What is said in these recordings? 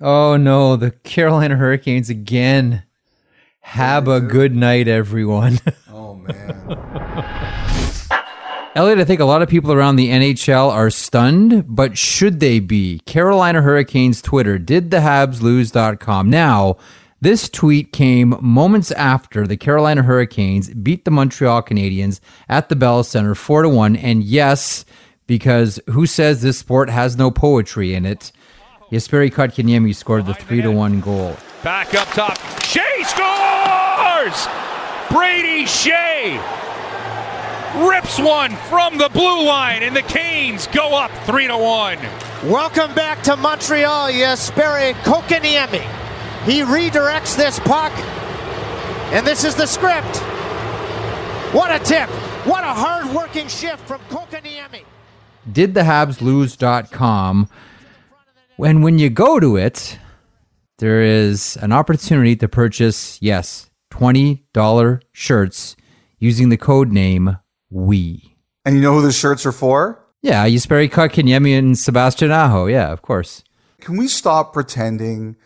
Oh no, the Carolina Hurricanes again. Have a good night, everyone. Oh man. Elliotte, I think a lot of people around the NHL are stunned, but should they be? Carolina Hurricanes Twitter, did the Habs lose.com. Now, this tweet came moments after the Carolina Hurricanes beat the Montreal Canadiens at the Bell Center 4 to 1. And yes, because who says this sport has no poetry in it? Jesperi Kotkaniemi scored the 3 to 1 goal. Back up top. Skjei scores! Brady Skjei rips one from the blue line, and the Canes go up three to one. Welcome back to Montreal, Jesperi Kotkaniemi. He redirects this puck, and this is the script. What a tip! What a hard-working shift from Kotkaniemi. Did the Habs lose.com? When when you go to it, there is an opportunity to purchase, yes, $20 shirts using the code name WE. and you know who the shirts are for? Yeah, Jesperi Kotkaniemi and Sebastian Aho. Yeah, of course. Can we stop pretending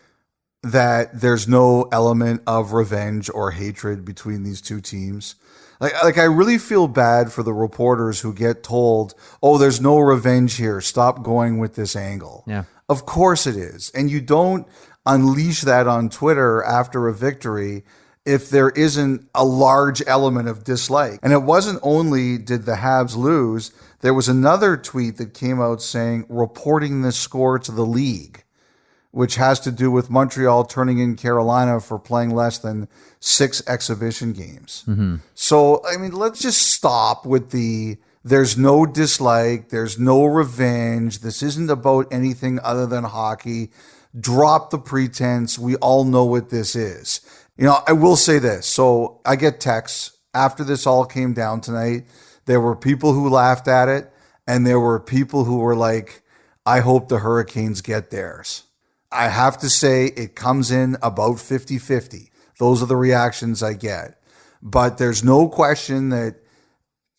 that there's no element of revenge or hatred between these two teams? Like, like I really feel bad for the reporters who get told, "Oh, there's no revenge here. Stop going with this angle." Yeah. Of course it is. And you don't unleash that on Twitter after a victory if there isn't a large element of dislike. And it wasn't only did the Habs lose, there was another tweet that came out saying reporting the score to the league, which has to do with Montreal turning in Carolina for playing less than six exhibition games. Mm-hmm. So, I mean, let's just stop with the there's no dislike, there's no revenge. This isn't about anything other than hockey. Drop the pretense. We all know what this is. You know, I will say this. So I get texts after this all came down tonight. There were people who laughed at it, and there were people who were like, I hope the Hurricanes get theirs. I have to say, it comes in about 50 50. Those are the reactions I get. But there's no question that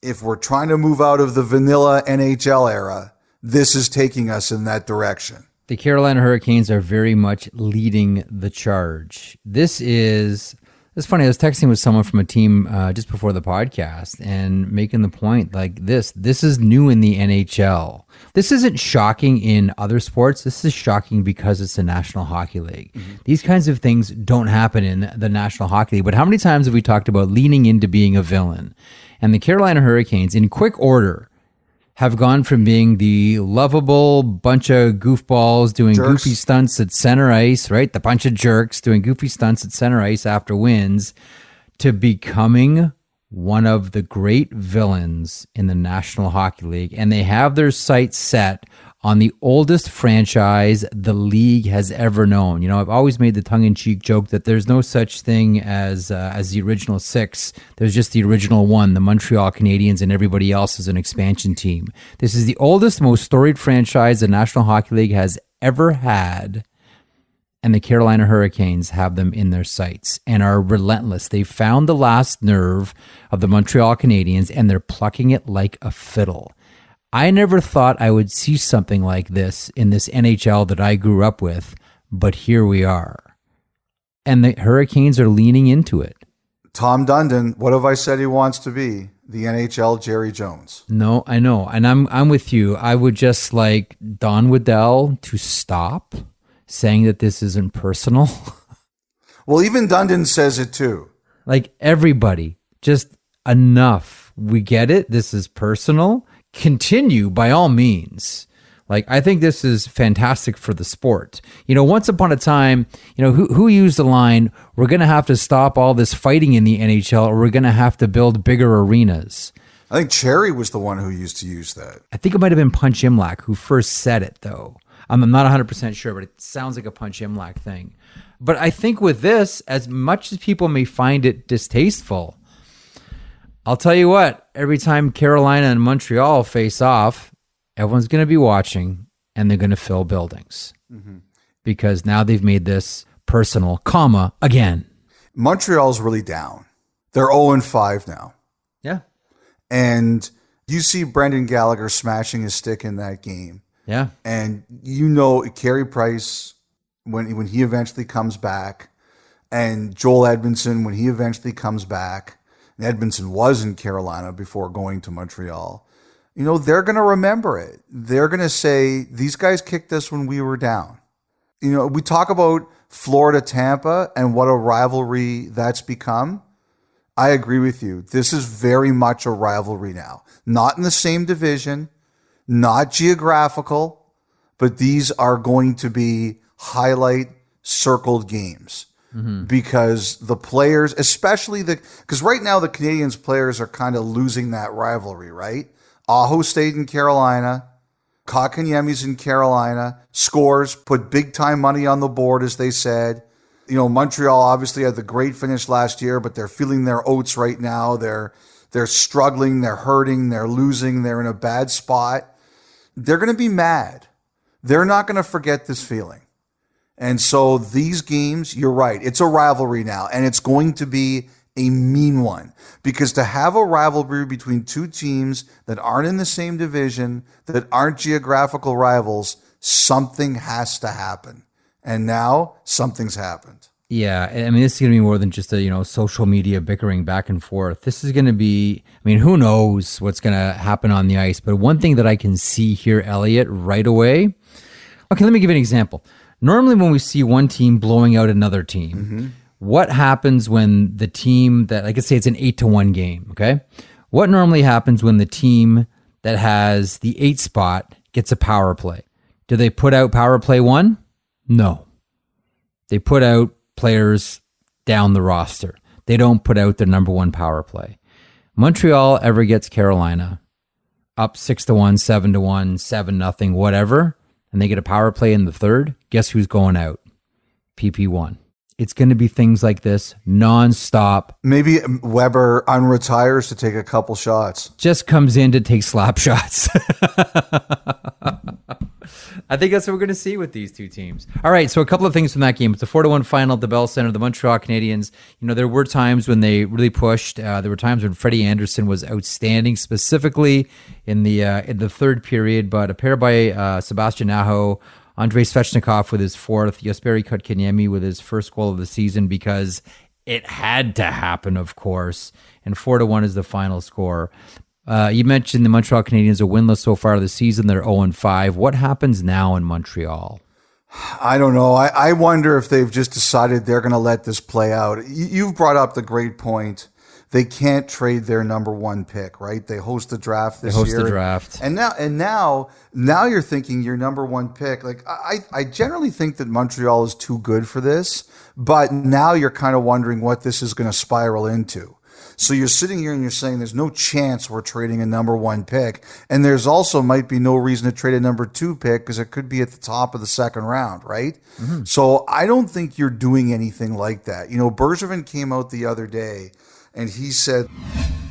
if we're trying to move out of the vanilla NHL era, this is taking us in that direction. The Carolina Hurricanes are very much leading the charge. This is it's funny. I was texting with someone from a team uh, just before the podcast and making the point like this. This is new in the NHL. This isn't shocking in other sports. This is shocking because it's the National Hockey League. These kinds of things don't happen in the National Hockey League. But how many times have we talked about leaning into being a villain? And the Carolina Hurricanes, in quick order, have gone from being the lovable bunch of goofballs doing Jerks. goofy stunts at center ice, right? The bunch of jerks doing goofy stunts at center ice after wins to becoming one of the great villains in the National Hockey League. And they have their sights set on the oldest franchise the league has ever known. You know, I've always made the tongue-in-cheek joke that there's no such thing as uh, as the original six. There's just the original one, the Montreal Canadiens, and everybody else is an expansion team. This is the oldest, most storied franchise the National Hockey League has ever had and the Carolina Hurricanes have them in their sights and are relentless. They found the last nerve of the Montreal Canadiens and they're plucking it like a fiddle. I never thought I would see something like this in this NHL that I grew up with, but here we are. And the Hurricanes are leaning into it. Tom Dundon, what have I said he wants to be? The NHL Jerry Jones. No, I know. And I'm I'm with you. I would just like Don Waddell to stop saying that this isn't personal. Well, even Dundon says it too. like everybody just enough we get it this is personal continue by all means. Like i think this is fantastic for the sport. You know once upon a time you know who, who used the line we're gonna have to stop all this fighting in the nhl or we're gonna have to build bigger arenas. I think Cherry was the one who used to use that. i think it might have been punch imlach who first said it though. I'm I'm not 100% sure but it sounds like a punch imlach thing. But i think with this as much as people may find it distasteful I'll tell you what, every time Carolina and Montreal face off, everyone's going to be watching and they're going to fill buildings mm-hmm. because now they've made this personal, comma, again. Montreal's really down. They're 0 and 5 now. Yeah. And you see Brendan Gallagher smashing his stick in that game. Yeah. And you know Carey Price when when he eventually comes back, and Joel Edmundson, when he eventually comes back. And Edmundson was in Carolina before going to Montreal. You know, they're going to remember it. They're going to say, these guys kicked us when we were down. You know, we talk about Florida Tampa and what a rivalry that's become. I agree with you. This is very much a rivalry now. Not in the same division, not geographical, but these are going to be highlight circled games mm-hmm. because the players, especially the, because right now the Canadians players are kind of losing that rivalry, right? Aho stayed in Carolina. Kotkaniemi's in Carolina. Scores, put big time money on the board, as they said. You know, Montreal obviously had the great finish last year, but they're feeling their oats right now. They're they're struggling, they're hurting, they're losing, they're in a bad spot. They're going to be mad. They're not going to forget this feeling. And so these games, you're right, it's a rivalry now, and it's going to be a mean one because to have a rivalry between two teams that aren't in the same division, that aren't geographical rivals, something has to happen. And now something's happened. Yeah, I mean, this is going to be more than just a you know social media bickering back and forth. This is going to be, I mean, who knows what's going to happen on the ice? But one thing that I can see here, Elliotte, right away. Okay, let me give you an example. Normally, when we see one team blowing out another team, mm-hmm what happens when the team that, like, let's say it's an eight to one game, okay? What normally happens when the team that has the eight spot gets a power play? Do they put out power play one? No. They put out players down the roster. They don't put out their number one power play. Montreal ever gets Carolina up six to one, seven to one, seven nothing, whatever, and they get a power play in the third. Guess who's going out? PP one. It's going to be things like this nonstop. Maybe Weber unretires to take a couple shots. Just comes in to take slap shots. I think that's what we're going to see with these two teams. All right, so a couple of things from that game. It's a four to one final at the Bell Center. The Montreal Canadiens. You know, there were times when they really pushed. Uh, there were times when Freddie Andersen was outstanding, specifically in the uh, in the third period. But a pair by uh, Sebastian Aho Andrei Svechnikov with his fourth, Jesperi Kotkaniemi with his first goal of the season because it had to happen, of course. And four to one is the final score. Uh, you mentioned the Montreal Canadiens are winless so far this season. They're 0 5. What happens now in Montreal? I don't know. I, I wonder if they've just decided they're going to let this play out. You've brought up the great point they can't trade their number one pick, right? They host the draft this they host year. the draft. And now and now now you're thinking your number one pick. Like I I generally think that Montreal is too good for this, but now you're kind of wondering what this is going to spiral into. So you're sitting here and you're saying there's no chance we're trading a number one pick. And there's also might be no reason to trade a number two pick because it could be at the top of the second round, right? Mm-hmm. So I don't think you're doing anything like that. You know, Bergevin came out the other day and he said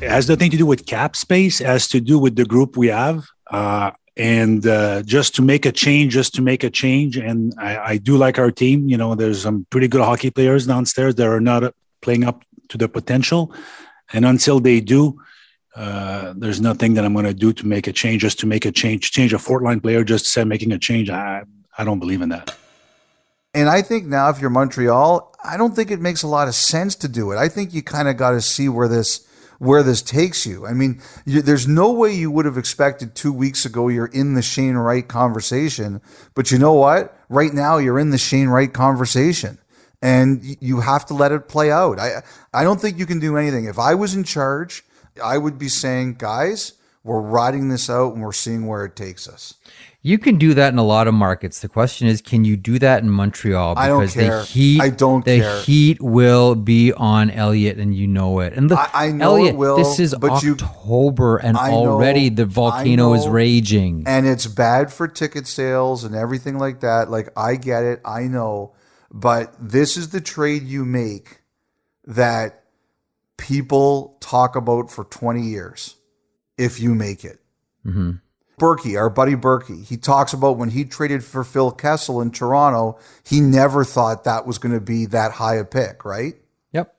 it has nothing to do with cap space it has to do with the group we have uh, and uh, just to make a change just to make a change and I, I, do like our team you know there's some pretty good hockey players downstairs that are not playing up to their potential and until they do uh, there's nothing that i'm going to do to make a change just to make a change change a fourth line player just say making a change i i don't believe in that and I think now, if you're Montreal, I don't think it makes a lot of sense to do it. I think you kind of got to see where this where this takes you. I mean, you, there's no way you would have expected two weeks ago you're in the Shane Wright conversation, but you know what? Right now, you're in the Shane Wright conversation, and you have to let it play out. I I don't think you can do anything. If I was in charge, I would be saying, guys, we're riding this out and we're seeing where it takes us. You can do that in a lot of markets. The question is, can you do that in Montreal? Because I don't care. The heat, I don't the care. heat will be on Elliotte, and you know it. And the, I, I know Elliotte, it will. This is October, you, and I already know, the volcano is raging. And it's bad for ticket sales and everything like that. Like I get it, I know, but this is the trade you make that people talk about for twenty years. If you make it. Mm-hmm. Burkie, our buddy Burkie, he talks about when he traded for Phil Kessel in Toronto, he never thought that was going to be that high a pick, right? Yep.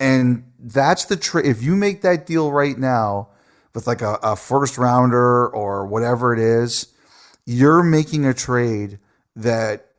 And that's the trade. If you make that deal right now with like a, a first rounder or whatever it is, you're making a trade that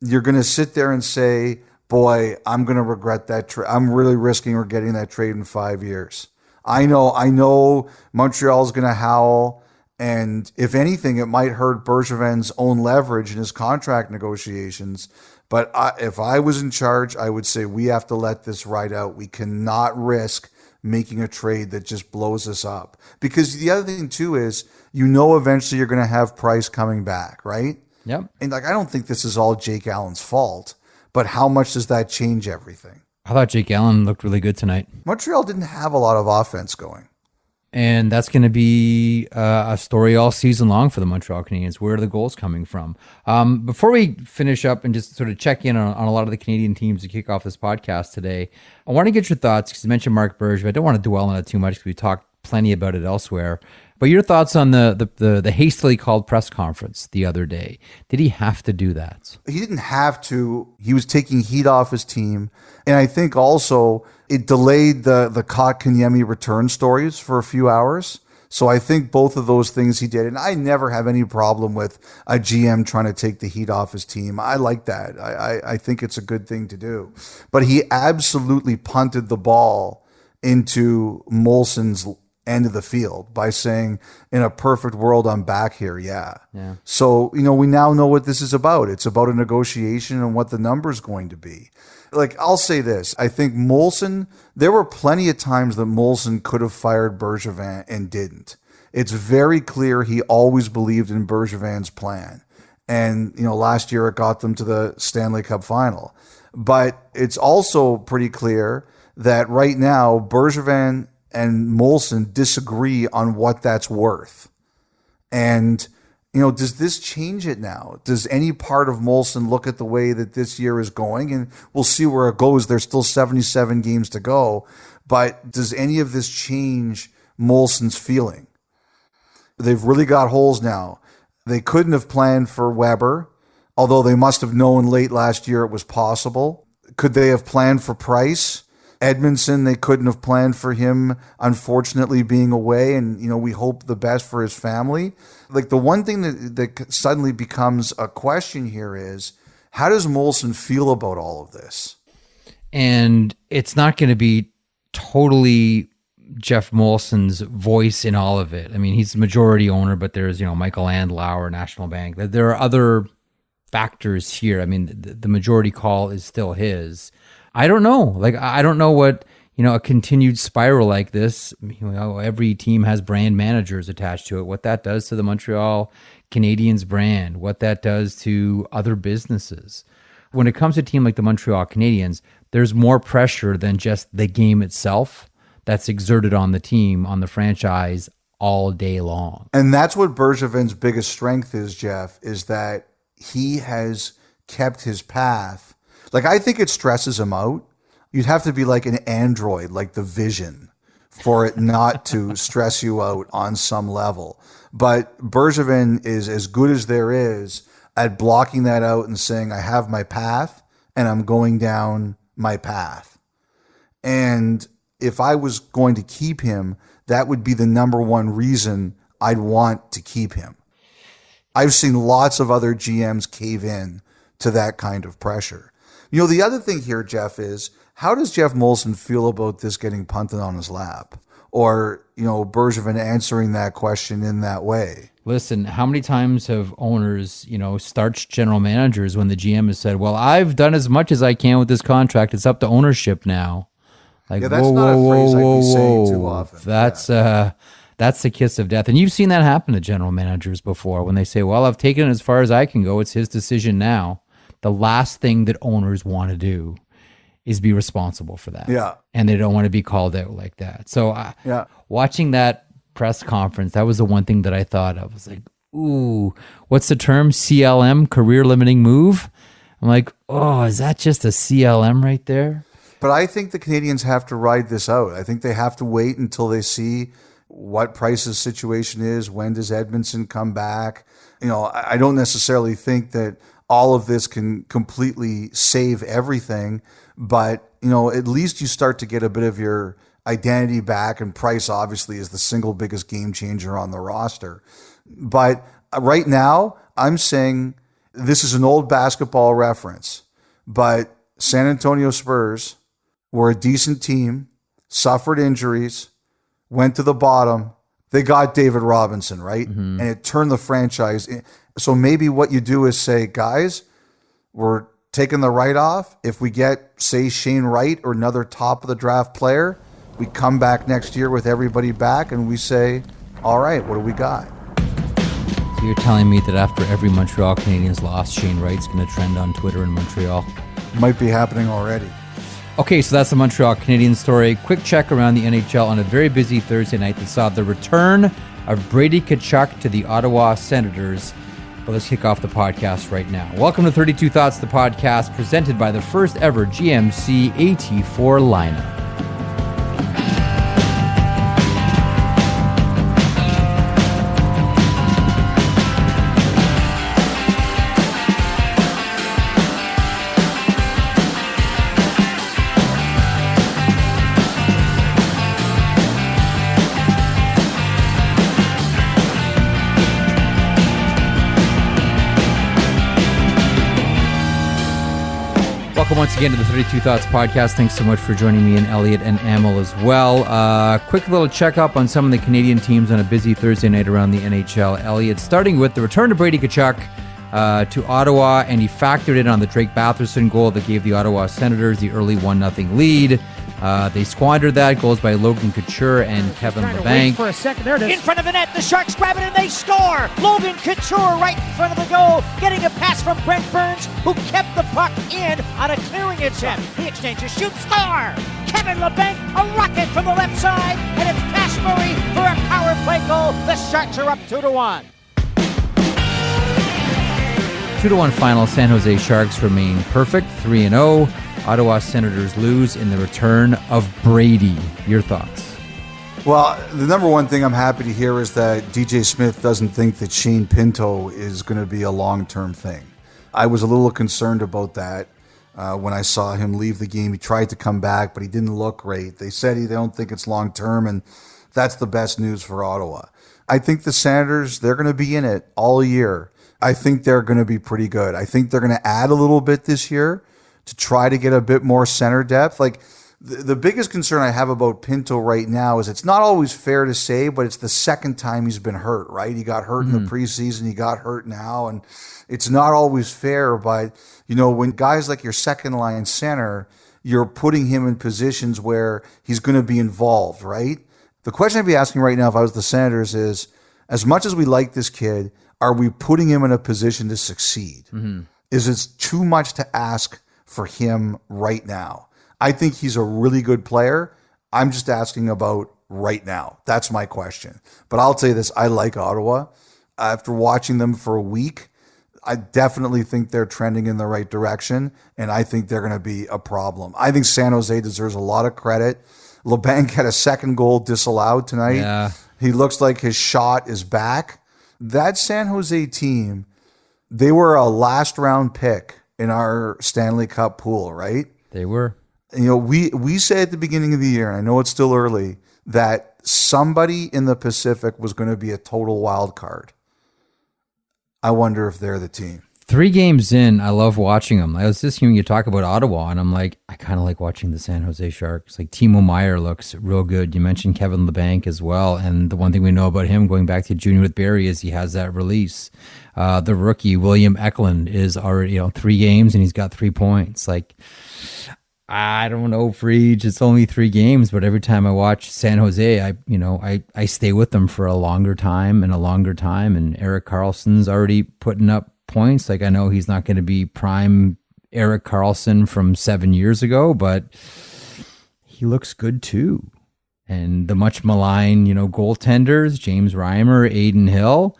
you're going to sit there and say, boy, I'm going to regret that trade. I'm really risking or getting that trade in five years. I know, I know Montreal's going to howl. And if anything, it might hurt Bergevin's own leverage in his contract negotiations. But I, if I was in charge, I would say we have to let this ride out. We cannot risk making a trade that just blows us up. Because the other thing too is, you know, eventually you're going to have Price coming back, right? Yep. And like, I don't think this is all Jake Allen's fault, but how much does that change everything? I thought Jake Allen looked really good tonight. Montreal didn't have a lot of offense going. And that's going to be uh, a story all season long for the Montreal Canadiens. Where are the goals coming from? Um, before we finish up and just sort of check in on, on, a lot of the Canadian teams to kick off this podcast today, I want to get your thoughts because you mentioned Marc Bergevin. I don't want to dwell on it too much because we talked plenty about it elsewhere. But your thoughts on the, the, the the hastily called press conference the other day? Did he have to do that? He didn't have to. He was taking heat off his team, and I think also it delayed the the Kotkaniemi return stories for a few hours. So I think both of those things he did, and I never have any problem with a GM trying to take the heat off his team. I like that. I, I, I think it's a good thing to do. But he absolutely punted the ball into Molson's end of the field by saying, in a perfect world, I'm back here. Yeah. Yeah. So, you know, we now know what this is about. It's about a negotiation and what the number is going to be. Like, I'll say this I think Molson, there were plenty of times that Molson could have fired Bergevin and didn't. It's very clear he always believed in Bergevin's plan. And, you know, last year it got them to the Stanley Cup final. But it's also pretty clear that right now, Bergevin and Molson disagree on what that's worth. And, you know, does this change it now? Does any part of Molson look at the way that this year is going? And we'll see where it goes. There's still 77 games to go. But does any of this change Molson's feeling? They've really got holes now. They couldn't have planned for Weber, although they must have known late last year it was possible. Could they have planned for Price? Edmundson, they couldn't have planned for him, unfortunately, being away. And, you know, we hope the best for his family. Like the one thing that, that suddenly becomes a question here is how does Molson feel about all of this? And it's not going to be totally Geoff Molson's voice in all of it. I mean, he's the majority owner, but there's, you know, Michael Andlauer, National Bank. There are other factors here. I mean, the, the majority call is still his. I don't know. Like I don't know what you know a continued spiral like this. You know, every team has brand managers attached to it. What that does to the Montreal Canadiens brand, what that does to other businesses. When it comes to a team like the Montreal Canadiens, there's more pressure than just the game itself that's exerted on the team, on the franchise all day long. And that's what Bergevin's biggest strength is, Jeff, is that he has kept his path like I think it stresses him out. You'd have to be like an android, like the Vision, for it not to stress you out on some level. But Bergevin is as good as there is at blocking that out and saying, "I have my path, and I'm going down my path." And if I was going to keep him, that would be the number one reason I'd want to keep him. I've seen lots of other GMs cave in to that kind of pressure. You know, the other thing here, Jeff, is how does Geoff Molson feel about this getting punted on his lap? Or, you know, Bergevin answering that question in that way? Listen, how many times have owners, you know, starched general managers when the GM has said, well, I've done as much as I can with this contract. It's up to ownership now. Like, yeah, that's whoa, not whoa, a phrase whoa, I'd be saying too often. That's, yeah. uh, that's the kiss of death. And you've seen that happen to general managers before when they say, well, I've taken it as far as I can go. It's his decision now the last thing that owners want to do is be responsible for that. Yeah. And they don't want to be called out like that. So uh, yeah. watching that press conference, that was the one thing that I thought of. I was like, ooh, what's the term? CLM, career limiting move. I'm like, oh, is that just a CLM right there? But I think the Canadians have to ride this out. I think they have to wait until they see what Price's situation is. When does Edmundson come back? You know, I don't necessarily think that all of this can completely save everything, but you know, at least you start to get a bit of your identity back and Price obviously is the single biggest game changer on the roster. But uh, right now, I'm saying This is an old basketball reference, but San Antonio Spurs were a decent team, suffered injuries, went to the bottom. They got David Robinson, right? Mm-hmm. And it turned the franchise. In. So maybe what you do is say, guys, we're taking the write off. If we get, say, Shane Wright or another top of the draft player, we come back next year with everybody back and we say, all right, what do we got? So you're telling me that after every Montreal Canadiens loss, Shane Wright's going to trend on Twitter in Montreal? Might be happening already. Okay, so that's the Montreal Canadiens story. Quick check around the NHL on a very busy Thursday night that saw the return of Brady Tkachuk to the Ottawa Senators. But let's kick off the podcast right now. Welcome to 32 Thoughts, the podcast presented by the first ever GMC AT4 lineup. Again to the 32 Thoughts podcast. Thanks so much for joining me and Elliotte and Amel as well. Uh, quick little checkup on some of the Canadian teams on a busy Thursday night around the NHL. Elliotte, starting with the return of Brady Tkachuk uh, to Ottawa, and he factored in on the Drake Batherson goal that gave the Ottawa Senators the early 1 0 lead. Uh, they squandered that. Goals by Logan Couture and Kevin Trying Labanc. for a second. There it is. In front of the net, the Sharks grab it and they score. Logan Couture right in front of the goal, getting a pass from Brent Burns, who kept the puck in on a clearing attempt. He exchanges, shoots, score. Kevin Labanc, a rocket from the left side, and it's Cash Murray for a power play goal. The Sharks are up two to one. Two to one final. San Jose Sharks remain perfect, three and zero. Ottawa Senators lose in the return of Brady. Your thoughts? Well, the number one thing I'm happy to hear is that DJ Smith doesn't think that Shane Pinto is going to be a long term thing. I was a little concerned about that uh, when I saw him leave the game. He tried to come back, but he didn't look great. They said he they don't think it's long term, and that's the best news for Ottawa. I think the Senators they're going to be in it all year. I think they're going to be pretty good. I think they're going to add a little bit this year to try to get a bit more center depth. Like the, the biggest concern I have about Pinto right now is it's not always fair to say, but it's the second time he's been hurt, right? He got hurt in the mm-hmm. preseason, he got hurt now, and it's not always fair. But, you know, when guys like your second line center, you're putting him in positions where he's going to be involved, right? The question I'd be asking right now if I was the Senators is as much as we like this kid, are we putting him in a position to succeed? Mm-hmm. Is it too much to ask for him right now? I think he's a really good player. I'm just asking about right now. That's my question. But I'll tell you this I like Ottawa. After watching them for a week, I definitely think they're trending in the right direction, and I think they're going to be a problem. I think San Jose deserves a lot of credit. Labanc had a second goal disallowed tonight. Yeah. He looks like his shot is back. That San Jose team, they were a last round pick in our Stanley Cup pool, right? They were. you know, we we said at the beginning of the year, and I know it's still early, that somebody in the Pacific was going to be a total wild card. I wonder if they're the team. Three games in, I love watching them. I was just hearing you talk about Ottawa, and I'm like, I kind of like watching the San Jose Sharks. Like Timo Meier looks real good. You mentioned Kevin Labanc as well, and the one thing we know about him going back to junior with Barry is he has that release. Uh, the rookie William Eklund is already you know three games and he's got three points. Like I don't know, Freege. It's only three games, but every time I watch San Jose, I you know I I stay with them for a longer time and a longer time. And Erik Karlsson's already putting up points. Like I know he's not going to be prime Erik Karlsson from seven years ago, but he looks good too. And the much maligned, you know, goaltenders, James Reimer, Adin Hill.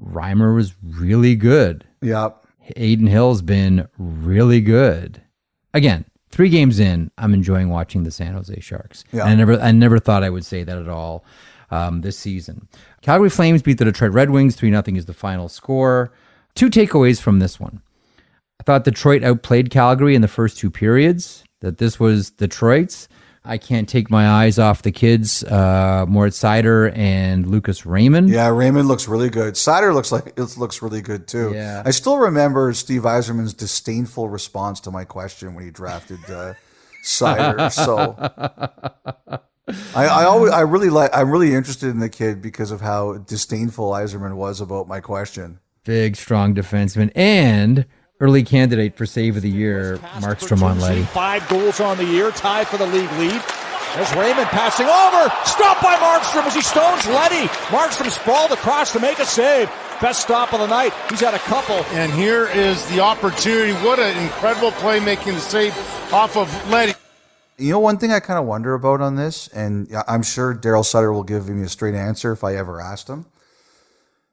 Reimer was really good. Yep. Adin Hill's been really good. Again, three games in, I'm enjoying watching the San Jose Sharks. Yeah. And I never, I never thought I would say that at all um, this season. Calgary Flames beat the Detroit Red Wings. Three nothing is the final score. Two takeaways from this one. I thought Detroit outplayed Calgary in the first two periods. That this was Detroit's I can't take my eyes off the kids, uh, Moritz Seider and Lucas Raymond. Yeah, Raymond looks really good. Seider looks like it looks really good too. Yeah. I still remember Steve Yzerman's disdainful response to my question when he drafted uh, Seider. so I, I always I really like I'm really interested in the kid because of how disdainful Eiserman was about my question. Big, strong defenseman and early candidate for save of the year, Markstrom on Letty. Five goals on the year, tied for the league lead. There's Raymond passing over, stopped by Markstrom as he stones Letty. Markstrom sprawled across to make a save. Best stop of the night. He's had a couple. And here is the opportunity. What an incredible play making the save off of Letty. You know, one thing I kind of wonder about on this, and I'm sure Daryl Sutter will give me a straight answer if I ever asked him.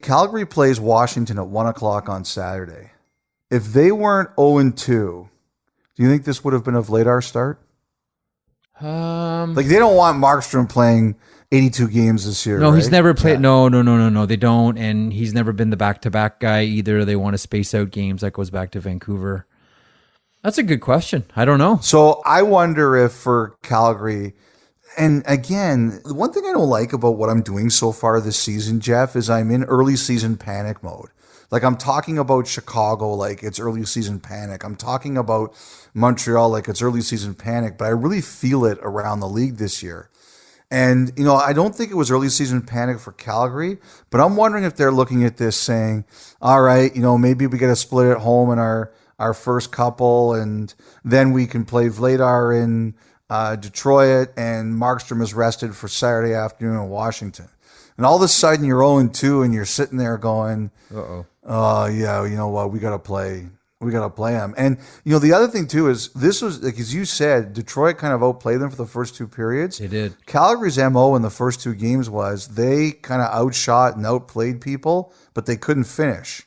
Calgary plays Washington at one o'clock on Saturday. If they weren't 0 2, do you think this would have been a Vladar start? Um, Like, they don't want Markstrom playing 82 games this year. no, he's never played. Yeah. No, no, no, no, no. They don't, and he's never been the back-to-back guy either. They want to space out games. That goes back to Vancouver. That's a good question. I don't know. So I wonder if for Calgary, and again, the one thing I don't like about what I'm doing so far this season, Jeff, is I'm in early season panic mode. Like I'm talking about Chicago like it's early season panic. I'm talking about Montreal like it's early season panic, but I really feel it around the league this year. And, you know, I don't think it was early season panic for Calgary, but I'm wondering if they're looking at this saying, all right, you know, maybe we get a split at home in our, our first couple, and then we can play Vladar in uh, Detroit, and Markstrom is rested for Saturday afternoon in Washington. And all of a sudden you're 0 2, and you're sitting there going, Uh-oh. oh, yeah, you know what? We got to play. We got to play them. And, you know, the other thing, too, is this was, like, as you said, Detroit kind of outplayed them for the first two periods. They did. Calgary's MO in the first two games was they kind of outshot and outplayed people, but they couldn't finish.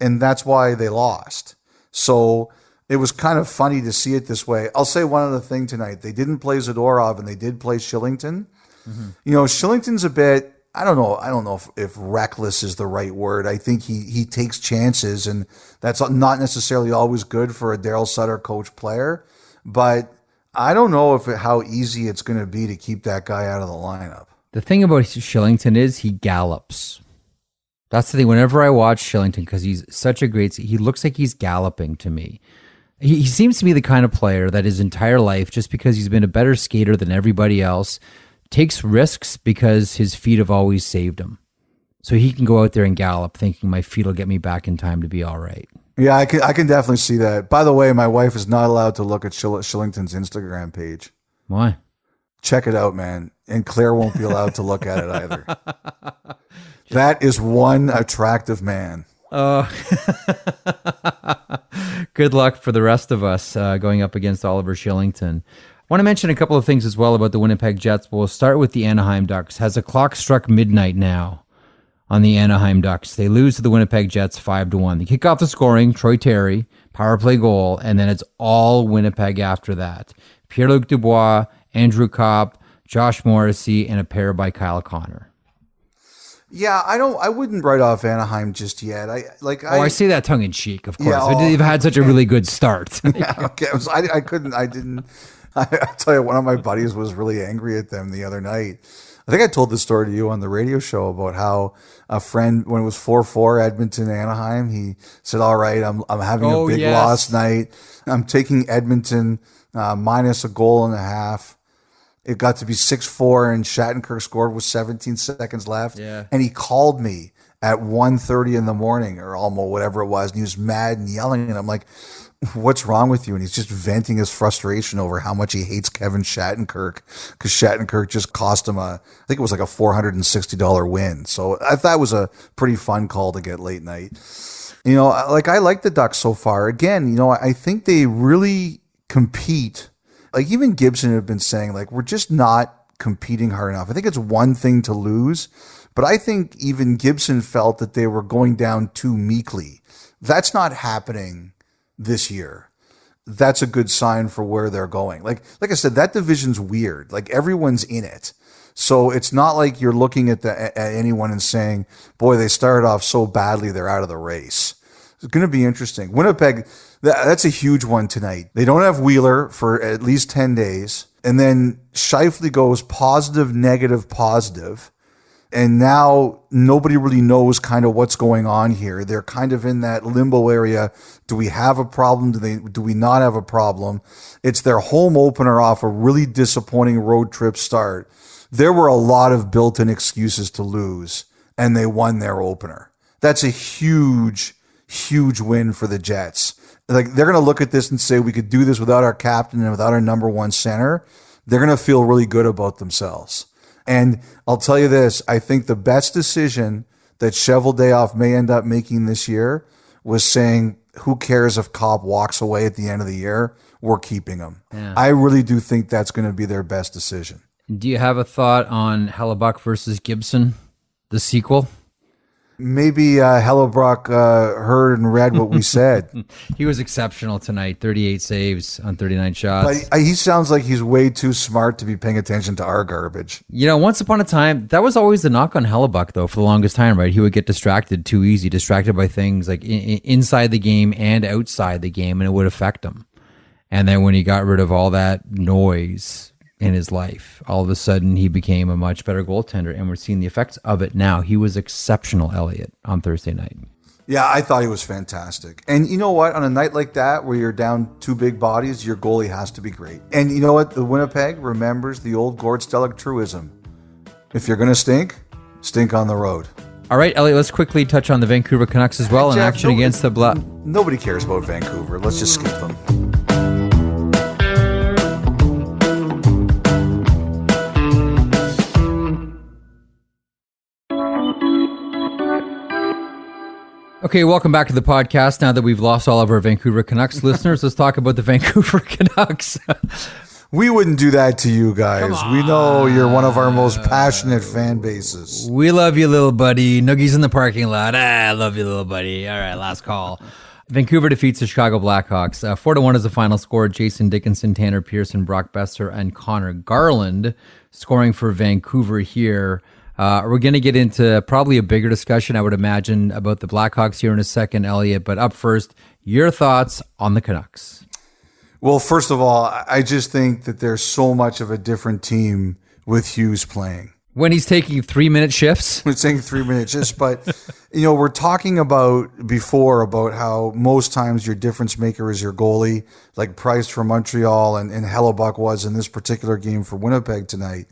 And that's why they lost. So it was kind of funny to see it this way. I'll say one other thing tonight. They didn't play Zadorov and they did play Kylington. Mm-hmm. You know, Kylington's a bit, I don't know, I don't know if, if reckless is the right word. I think he he takes chances and that's not necessarily always good for a Daryl Sutter coach player, but I don't know if how easy it's going to be to keep that guy out of the lineup. The thing about Kylington is he gallops. That's the thing. Whenever I watch Kylington, because he's such a great, he looks like he's galloping to me. He, he seems to be the kind of player that his entire life, just because he's been a better skater than everybody else, takes risks because his feet have always saved him. So he can go out there and gallop, thinking my feet will get me back in time to be all right. Yeah, I can I can definitely see that. By the way, my wife is not allowed to look at Shill- Kylington's Instagram page. Why? Check it out, man. And Claire won't be allowed to look at it either. That is one attractive man. Oh. Good luck for the rest of us uh, going up against Oliver Kylington. I want to mention a couple of things as well about the Winnipeg Jets. We'll start with the Anaheim Ducks. Has a clock struck midnight now on the Anaheim Ducks? They lose to the Winnipeg Jets five to one. They kick off the scoring. Troy Terry power play goal, and then it's all Winnipeg after that. Pierre Luc Dubois, Andrew Copp, Josh Morrissey, and a pair by Kyle Connor. Yeah, I don't. I wouldn't write off Anaheim just yet. I like. Oh, I say that tongue in cheek, of course. Yeah, oh, they've had such a really good start. okay, I, was, I, I couldn't. I didn't. I, I tell you, one of my buddies was really angry at them the other night. I think I told this story to you on the radio show about how a friend, when it was four four Edmonton Anaheim, he said, "All right, I'm I'm having Oh, a big yes. loss night. I'm taking Edmonton uh, minus a goal and a half." It got to be six four, and Shattenkirk scored with 17 seconds left. Yeah. and he called me at 1.30 in the morning or almost whatever it was, and he was mad and yelling, and I'm like what's wrong with you? And he's just venting his frustration over how much he hates Kevin Shattenkirk because Shattenkirk just cost him a, I think it was like a $460 win. So I thought it was a pretty fun call to get late night. You know, like I like the Ducks so far. Again, you know, I think they really compete. Like even Gibson had been saying, like, we're just not competing hard enough. I think it's one thing to lose, but I think even Gibson felt that they were going down too meekly. That's not happening this year. That's a good sign for where they're going. Like like I said, that division's weird. Like everyone's in it. So it's not like you're looking at the at anyone and saying, "Boy, they started off so badly, they're out of the race." It's going to be interesting. Winnipeg, that, that's a huge one tonight. They don't have Wheeler for at least 10 days. And then Scheifele goes positive, negative, positive. And now nobody really knows kind of what's going on here. They're kind of in that limbo area. Do we have a problem? Do they do we not have a problem? It's their home opener off a really disappointing road trip start. There were a lot of built-in excuses to lose, and they won their opener. That's a huge, huge win for the Jets. Like they're going to look at this and say we could do this without our captain and without our number one center. They're going to feel really good about themselves. And I'll tell you this I think the best decision that Shovel Cheveldayoff may end up making this year was saying, who cares if Cobb walks away at the end of the year? We're keeping him. Yeah. I really do think that's going to be their best decision. Do you have a thought on Hellebuyck versus Gibson, the sequel? Maybe uh, Hellebuyck uh, heard and read what we said, He was exceptional tonight 38 saves on 39 shots. but he sounds like he's way too smart to be paying attention to our garbage. You know, once upon a time, that was always the knock on Hellebuyck, though, for the longest time, right? He would get distracted too easy, distracted by things like in, in- inside the game and outside the game, and it would affect him. And then when he got rid of all that noise in his life, all of a sudden he became a much better goaltender, and we're seeing the effects of it now. He was exceptional, Elliotte, on Thursday night. Yeah, I thought he was fantastic. And you know what? On a night like that, where you're down two big bodies, your goalie has to be great. And you know what? The Winnipeg remembers the old Gord Stellick truism: if you're going to stink, stink on the road. All right, Elliotte, let's quickly touch on the Vancouver Canucks as well in Jeff, action no- against the Bla- Nobody cares about Vancouver. Let's just skip them. Okay, welcome back to the podcast. Now that we've lost all of our Vancouver Canucks listeners, let's talk about the Vancouver Canucks. We wouldn't do that to you guys. We know you're one of our most passionate fan bases. we love you, little buddy. Noogies in the parking lot. Ah, I love you, little buddy. All right, last call. Vancouver defeats the Chicago Blackhawks. Uh, Four to one is the final score. Jason Dickinson, Tanner Pearson, Brock Boeser, and Conor Garland scoring for Vancouver here. Uh, we're going to get into probably a bigger discussion, I would imagine, about the Blackhawks here in a second, Elliotte. But up first, your thoughts on the Canucks. Well, first of all, I just think that there's so much of a different team with Hughes playing. When he's taking three minute shifts, We're saying three minutes, just but you know, we're talking about before about how most times your difference maker is your goalie, like Price for Montreal and, and Hellebuyck was in this particular game for Winnipeg tonight.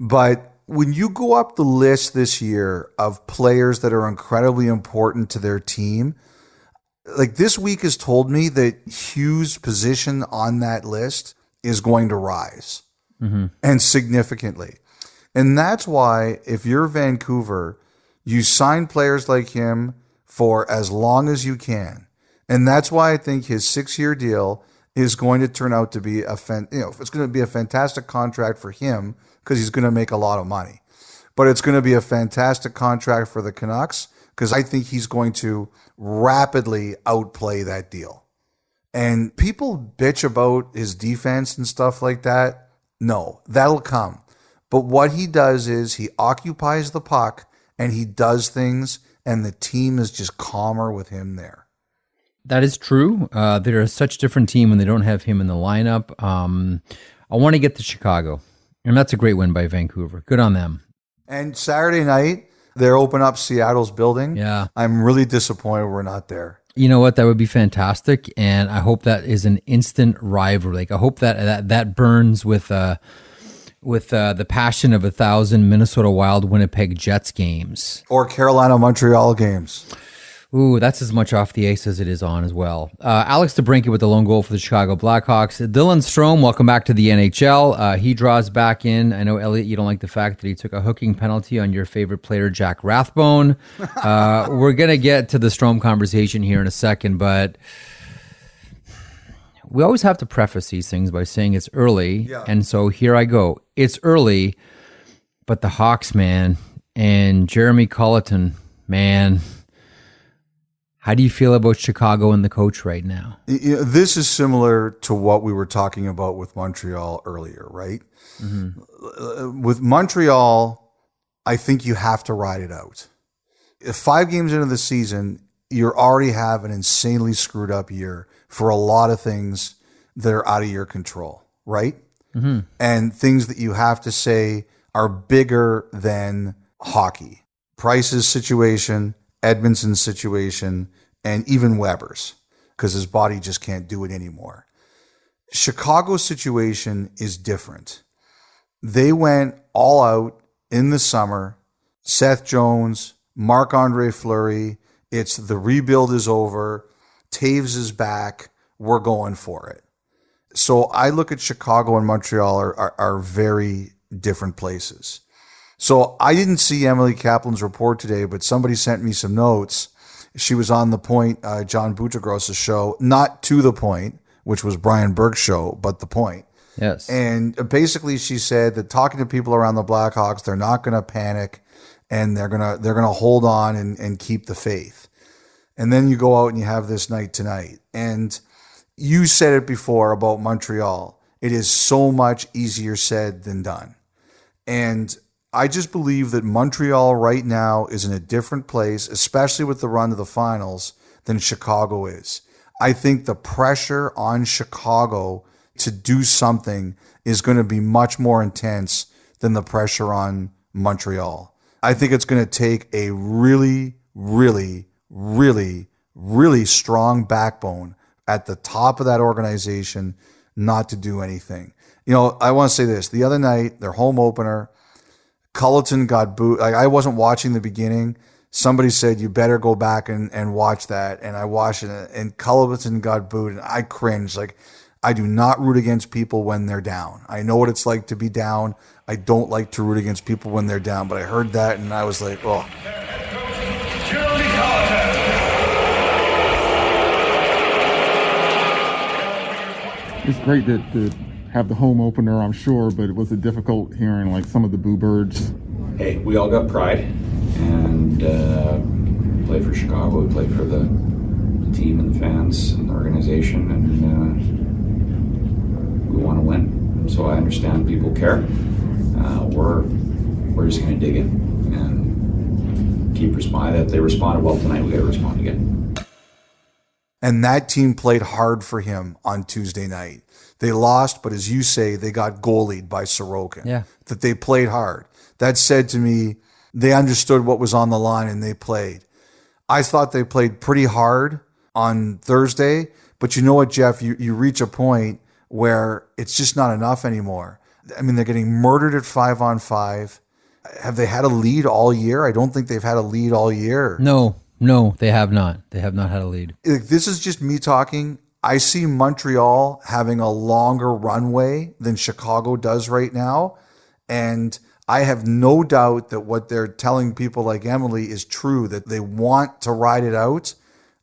But when you go up the list this year of players that are incredibly important to their team, like this week has told me that Hughes' position on that list is going to rise mm-hmm. and significantly. And that's why if you're Vancouver, you sign players like him for as long as you can. And that's why I think his six year deal is going to turn out to be a fan, you know, it's going to be a fantastic contract for him because he's going to make a lot of money. But it's going to be a fantastic contract for the Canucks because I think he's going to rapidly outplay that deal. And people bitch about his defense and stuff like that. No, that'll come. But what he does is he occupies the puck and he does things, and the team is just calmer with him there. That is true. Uh, they're a such different team when they don't have him in the lineup. Um, I want to get to Chicago, and that's a great win by Vancouver. Good on them. And Saturday night, they're open up Seattle's building. Yeah. I'm really disappointed we're not there. You know what? That would be fantastic, and I hope that is an instant rivalry. Like I hope that that, that burns with uh, with uh, the passion of a thousand Minnesota Wild Winnipeg Jets games. Or Carolina Montreal games. Ooh, that's as much off the ice as it is on as well. Uh, Alex DeBrincat with the lone goal for the Chicago Blackhawks. Dylan Strome, welcome back to the NHL. Uh, he draws back in. I know, Elliotte, you don't like the fact that he took a hooking penalty on your favorite player, Jack Rathbone. Uh, we're going to get to the Strome conversation here in a second, but we always have to preface these things by saying it's early. And so here I go. It's early, but the Hawks, man, and Jeremy Colliton, man. How do you feel about Chicago and the coach right now? This is similar to what we were talking about with Montreal earlier, right? Uh, With Montreal, I think you have to ride it out. If five games into the season, you already have an insanely screwed up year for a lot of things that are out of your control, right? and things that you have to say are bigger than hockey. Price's situation, Edmundson's situation, and even Weber's because his body just can't do it anymore. Chicago's situation is different. They went all out in the summer. Seth Jones, Marc Andre Fleury. It's the rebuild is over. Toews is back. We're going for it. So I look at Chicago and Montreal are, are, are very different places. So I didn't see Emily Kaplan's report today, but somebody sent me some notes. She was on the point, uh, John Buccigross's show, not to the point, which was Brian Burke's show, but the point. Yes. And basically, she said that talking to people around the Blackhawks, they're not going to panic, and they're gonna they're gonna hold on and, and keep the faith. And then you go out and you have this night tonight, and you said it before about Montreal. It is so much easier said than done, and I just believe that Montreal right now is in a different place, especially with the run to the finals, than Chicago is. I think the pressure on Chicago to do something is going to be much more intense than the pressure on Montreal. I think it's going to take a really, really, really, really strong backbone at the top of that organization not to do anything. You know, I want to say this. The other night, their home opener, Colliton got booed. Like I wasn't watching the beginning. Somebody said you better go back and, and watch that, and I watched it. And Colliton got booed, and I cringed. Like I do not root against people when they're down. I know what it's like to be down. I don't like to root against people when they're down. But I heard that, and I was like, oh. It's great to, to have the home opener, I'm sure, but it was a difficult hearing like some of the boo birds. Hey, we all got pride and uh, play for Chicago. We play for the, the team and the fans and the organization, and uh, we want to win. So I understand people care. Uh, we're we're just going to dig in and keep responding. That they responded well tonight, we got to respond again. And that team played hard for him on Tuesday night. They lost, but as you say, they got goalied by Sorokin. Yeah. That they played hard. That said to me, they understood what was on the line and they played. I thought they played pretty hard on Thursday, but you know what, Jeff? You, you reach a point where it's just not enough anymore. I mean, they're getting murdered at five on five. Have they had a lead all year? I don't think they've had a lead all year. no, no, they have not. They have not had a lead. Like, this is just me talking. I see Montreal having a longer runway than Chicago does right now. And I have no doubt that what they're telling people like Emily is true, that they want to ride it out.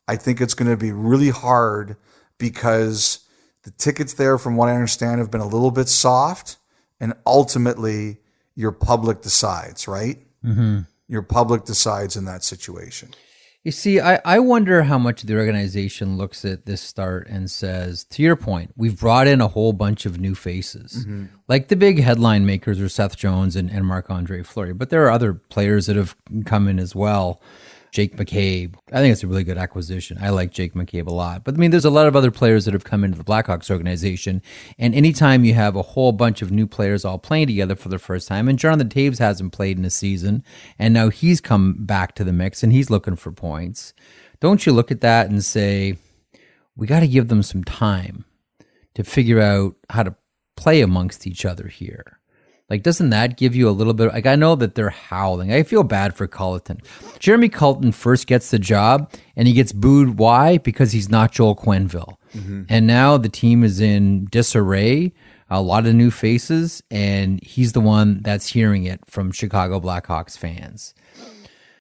I think it's going to be really hard because the tickets there, from what I understand, have been a little bit soft. And ultimately, your public decides, right? Mm-hmm. Your public decides in that situation. You see, I, I wonder how much the organization looks at this start and says, to your point, we've brought in a whole bunch of new faces. Mm-hmm. Like the big headline makers are Seth Jones and, and Marc Andre Fleury, but there are other players that have come in as well. Jake McCabe. I think it's a really good acquisition. I like Jake McCabe a lot. But I mean, there's a lot of other players that have come into the Blackhawks organization. And anytime you have a whole bunch of new players all playing together for the first time, and Jonathan Toews hasn't played in a season, and now he's come back to the mix and he's looking for points. Don't you look at that and say, we got to give them some time to figure out how to play amongst each other here. Like, doesn't that give you a little bit? Like, I know that they're howling. I feel bad for Colliton. Jeremy Colliton first gets the job and he gets booed. Why? Because he's not Joel Quenneville. Mm-hmm. And now the team is in disarray, a lot of new faces, and he's the one that's hearing it from Chicago Blackhawks fans.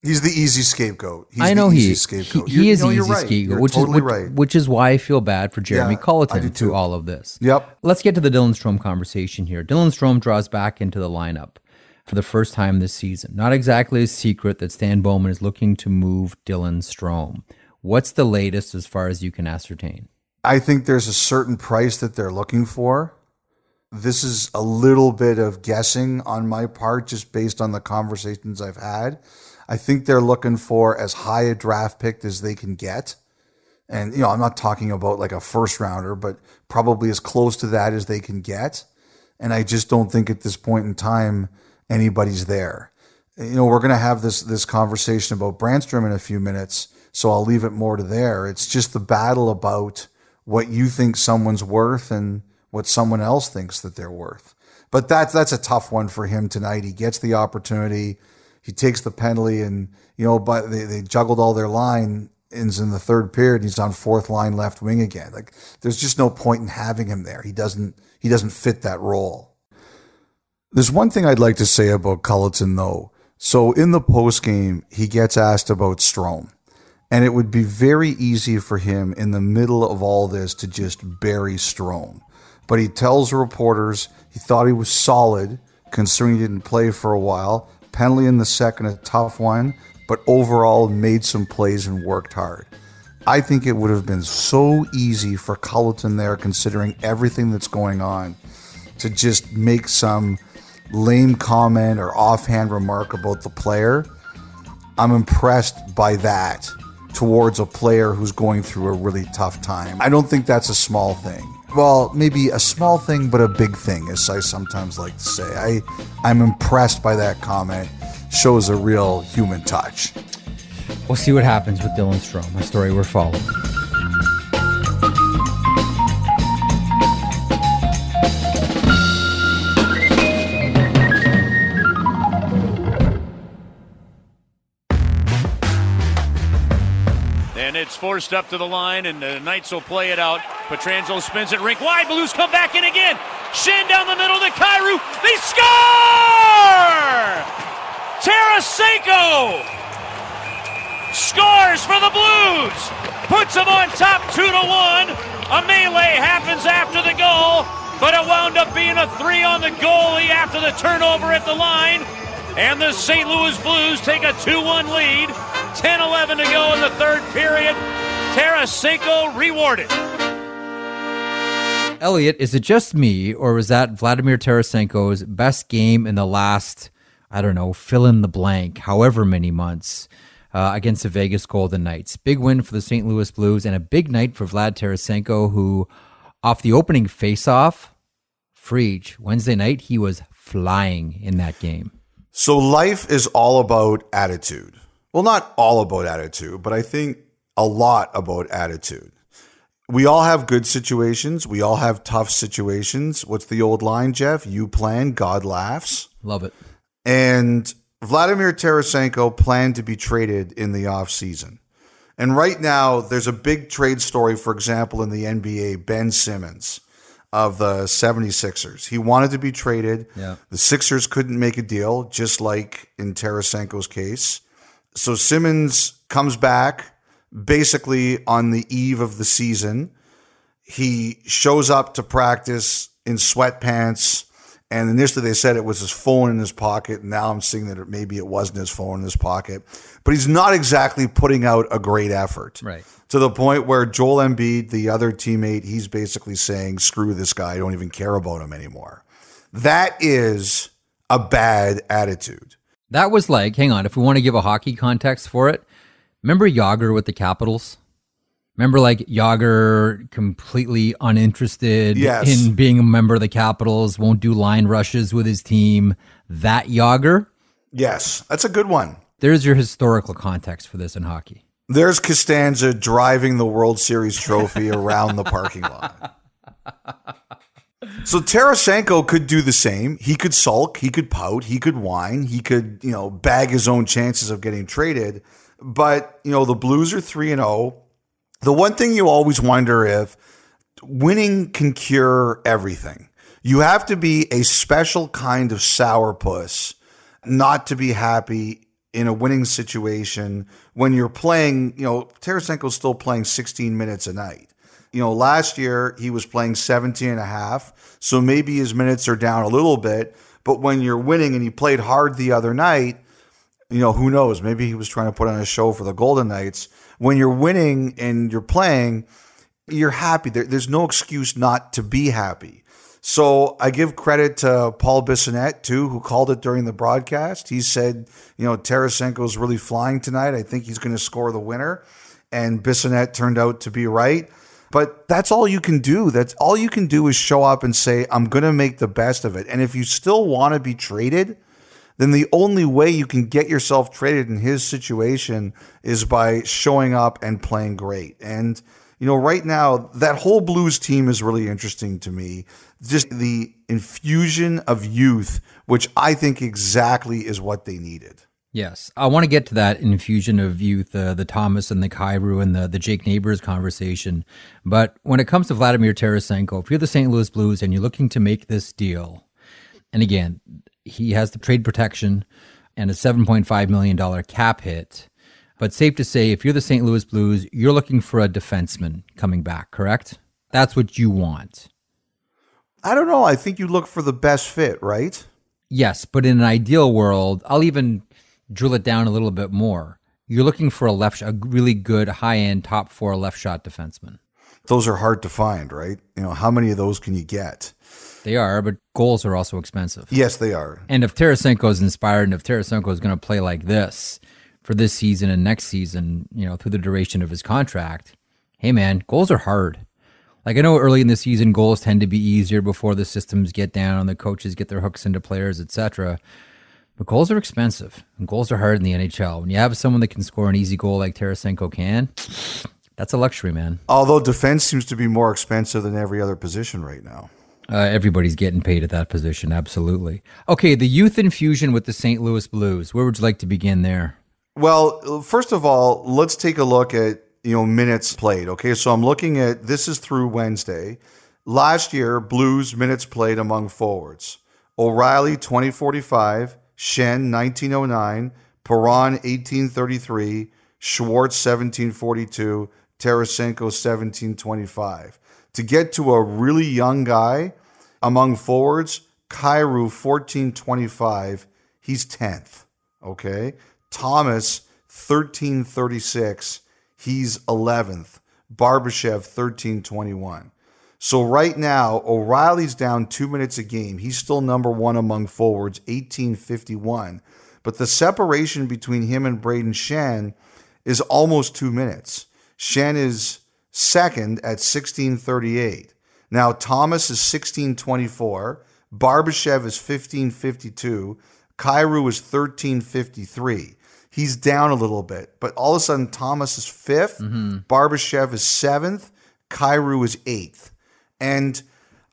He's the easy scapegoat. He's I know the he easy is. scapegoat. He, he is no, the easy right. scapegoat, You're which totally is which, right. which is why I feel bad for Jeremy Yeah, I Colliton do through all of this. Yep. Let's get to the Dylan Strome conversation here. Dylan Strome draws back into the lineup for the first time this season. Not exactly a secret that Stan Bowman is looking to move Dylan Strome. What's the latest as far as you can ascertain? I think there's a certain price that they're looking for. This is a little bit of guessing on my part, just based on the conversations I've had. I think they're looking for as high a draft pick as they can get. And, you know, I'm not talking about like a first rounder, but probably as close to that as they can get. And I just don't think at this point in time anybody's there. You know, we're going to have this this conversation about Brannstrom in a few minutes, so I'll leave it more to there. It's just the battle about what you think someone's worth and what someone else thinks that they're worth. But that's that's a tough one for him tonight. He gets the opportunity, he takes the penalty, and you know, but they, they juggled all their line ins in the third period. and He's on fourth line left wing again. Like there's just no point in having him there. He doesn't he doesn't fit that role. There's one thing I'd like to say about Colliton though. So in the post game, he gets asked about Strome And it would be very easy for him in the middle of all this to just bury Strome. But he tells reporters he thought he was solid, considering he didn't play for a while. Penalty in the second, a tough one, but overall made some plays and worked hard. I think it would have been so easy for Colliton there, considering everything that's going on, to just make some lame comment or offhand remark about the player. I'm impressed by that towards a player who's going through a really tough time. I don't think that's a small thing. Well, maybe a small thing, but a big thing, as I sometimes like to say. I, I'm impressed by that comment. Shows a real human touch. We'll see what happens with Dylan Strome, a story we're following. Forced up to the line, and the Knights will play it out. Pietrangelo spins it rink wide. Blues come back in again. Schenn down the middle to Kyrou. They score! Tarasenko scores for the Blues. Puts them on top two to one. A melee happens after the goal, but it wound up being a three on the goalie after the turnover at the line. And the St. Louis Blues take a 2 1 lead. 10 11 to go in the third period. Tarasenko rewarded. Elliot, is it just me, or was that Vladimir Tarasenko's best game in the last, I don't know, fill in the blank, however many months uh, against the Vegas Golden Knights? Big win for the St. Louis Blues and a big night for Vlad Tarasenko, who, off the opening faceoff, Freech, Wednesday night, he was flying in that game. So life is all about attitude. Well, not all about attitude, but I think a lot about attitude. We all have good situations. We all have tough situations. What's the old line, Jeff? You plan, God laughs. Love it. And Vladimir Tarasenko planned to be traded in the offseason. And right now, there's a big trade story, for example, in the NBA, Ben Simmons of the 76ers. He wanted to be traded. Yeah. The Sixers couldn't make a deal, just like in Tarasenko's case. So Simmons comes back basically on the eve of the season. He shows up to practice in sweatpants. And initially they said it was his phone in his pocket. And now I'm seeing that it, maybe it wasn't his phone in his pocket. But he's not exactly putting out a great effort Right. to the point where Joel Embiid, the other teammate, he's basically saying, "Screw this guy. I don't even care about him anymore." That is a bad attitude. That was like, hang on, if we want to give a hockey context for it, remember Jagr with the Capitals? Remember, like Jagr completely uninterested Yes. in being a member of the Capitals, won't do line rushes with his team. That Jagr, Yes, that's a good one. there's your historical context for this in hockey. There's Costanza driving the World Series trophy around the parking lot. So Tarasenko could do the same. He could sulk, he could pout, he could whine, he could, you know, bag his own chances of getting traded. But, you know, the Blues are 3 and 0. The one thing you always wonder if winning can cure everything. You have to be a special kind of sourpuss not to be happy in a winning situation when you're playing, you know, Tarasenko's still playing 16 minutes a night. You know, last year he was playing 17 and a half, so maybe his minutes are down a little bit, but when you're winning and he played hard the other night, you know, who knows? Maybe he was trying to put on a show for the Golden Knights. When you're winning and you're playing, you're happy. There, there's no excuse not to be happy. So I give credit to Paul Bissonnette too, who called it during the broadcast. He said, you know, Tarasenko's really flying tonight. I think he's going to score the winner. And Bissonnette turned out to be right. But that's all you can do. That's all you can do is show up and say, I'm going to make the best of it. And if you still want to be traded, then the only way you can get yourself traded in his situation is by showing up and playing great. And, you know, right now, that whole Blues team is really interesting to me. Just the infusion of youth, which I think exactly is what they needed. Yes, I want to get to that infusion of youth, uh, the Thomas and the Kyrou and the, the Jake Neighbors conversation. But when it comes to Vladimir Tarasenko, if you're the St. Louis Blues and you're looking to make this deal, and again, he has the trade protection and a $7.5 million cap hit. But safe to say, if you're the St. Louis Blues, you're looking for a defenseman coming back, correct? That's what you want. I don't know. I think you look for the best fit, right? Yes, but in an ideal world, I'll even drill it down a little bit more. You're looking for a left, a really good high end top four left shot defenseman. Those are hard to find, right? You know, how many of those can you get? They are, but goals are also expensive. Yes, they are. And if Tarasenko is inspired, and if Tarasenko is going to play like this for this season and next season, you know, through the duration of his contract, hey man, goals are hard. Like I know early in the season, goals tend to be easier before the systems get down and the coaches get their hooks into players, etc. But goals are expensive, and goals are hard in the NHL. When you have someone that can score an easy goal like Tarasenko can, that's a luxury, man. Although defense seems to be more expensive than every other position right now. Uh, everybody's getting paid at that position, absolutely. Okay, the youth infusion with the St. Louis Blues. Where would you like to begin there? Well, first of all, let's take a look at you know minutes played. Okay, so I'm looking at this is through Wednesday. Last year, Blues minutes played among forwards: O'Reilly 2045, Schenn 1909, Perron 1833, Schwartz 1742, Tarasenko 1725 to get to a really young guy among forwards, Kyrou 1425, he's 10th. Okay. Thomas 1336, he's 11th. Barbashev 1321. So right now, O'Reilly's down two minutes a game. He's still number one among forwards, 1851. But the separation between him and Braden Schenn is almost two minutes. Schenn is second at 1638. Now, Thomas is 1624. Barbashev is 1552. Kyrou is 1353. He's down a little bit, but all of a sudden, Thomas is 5th mm-hmm. Barbashev is seventh. Kyrou is eighth. And,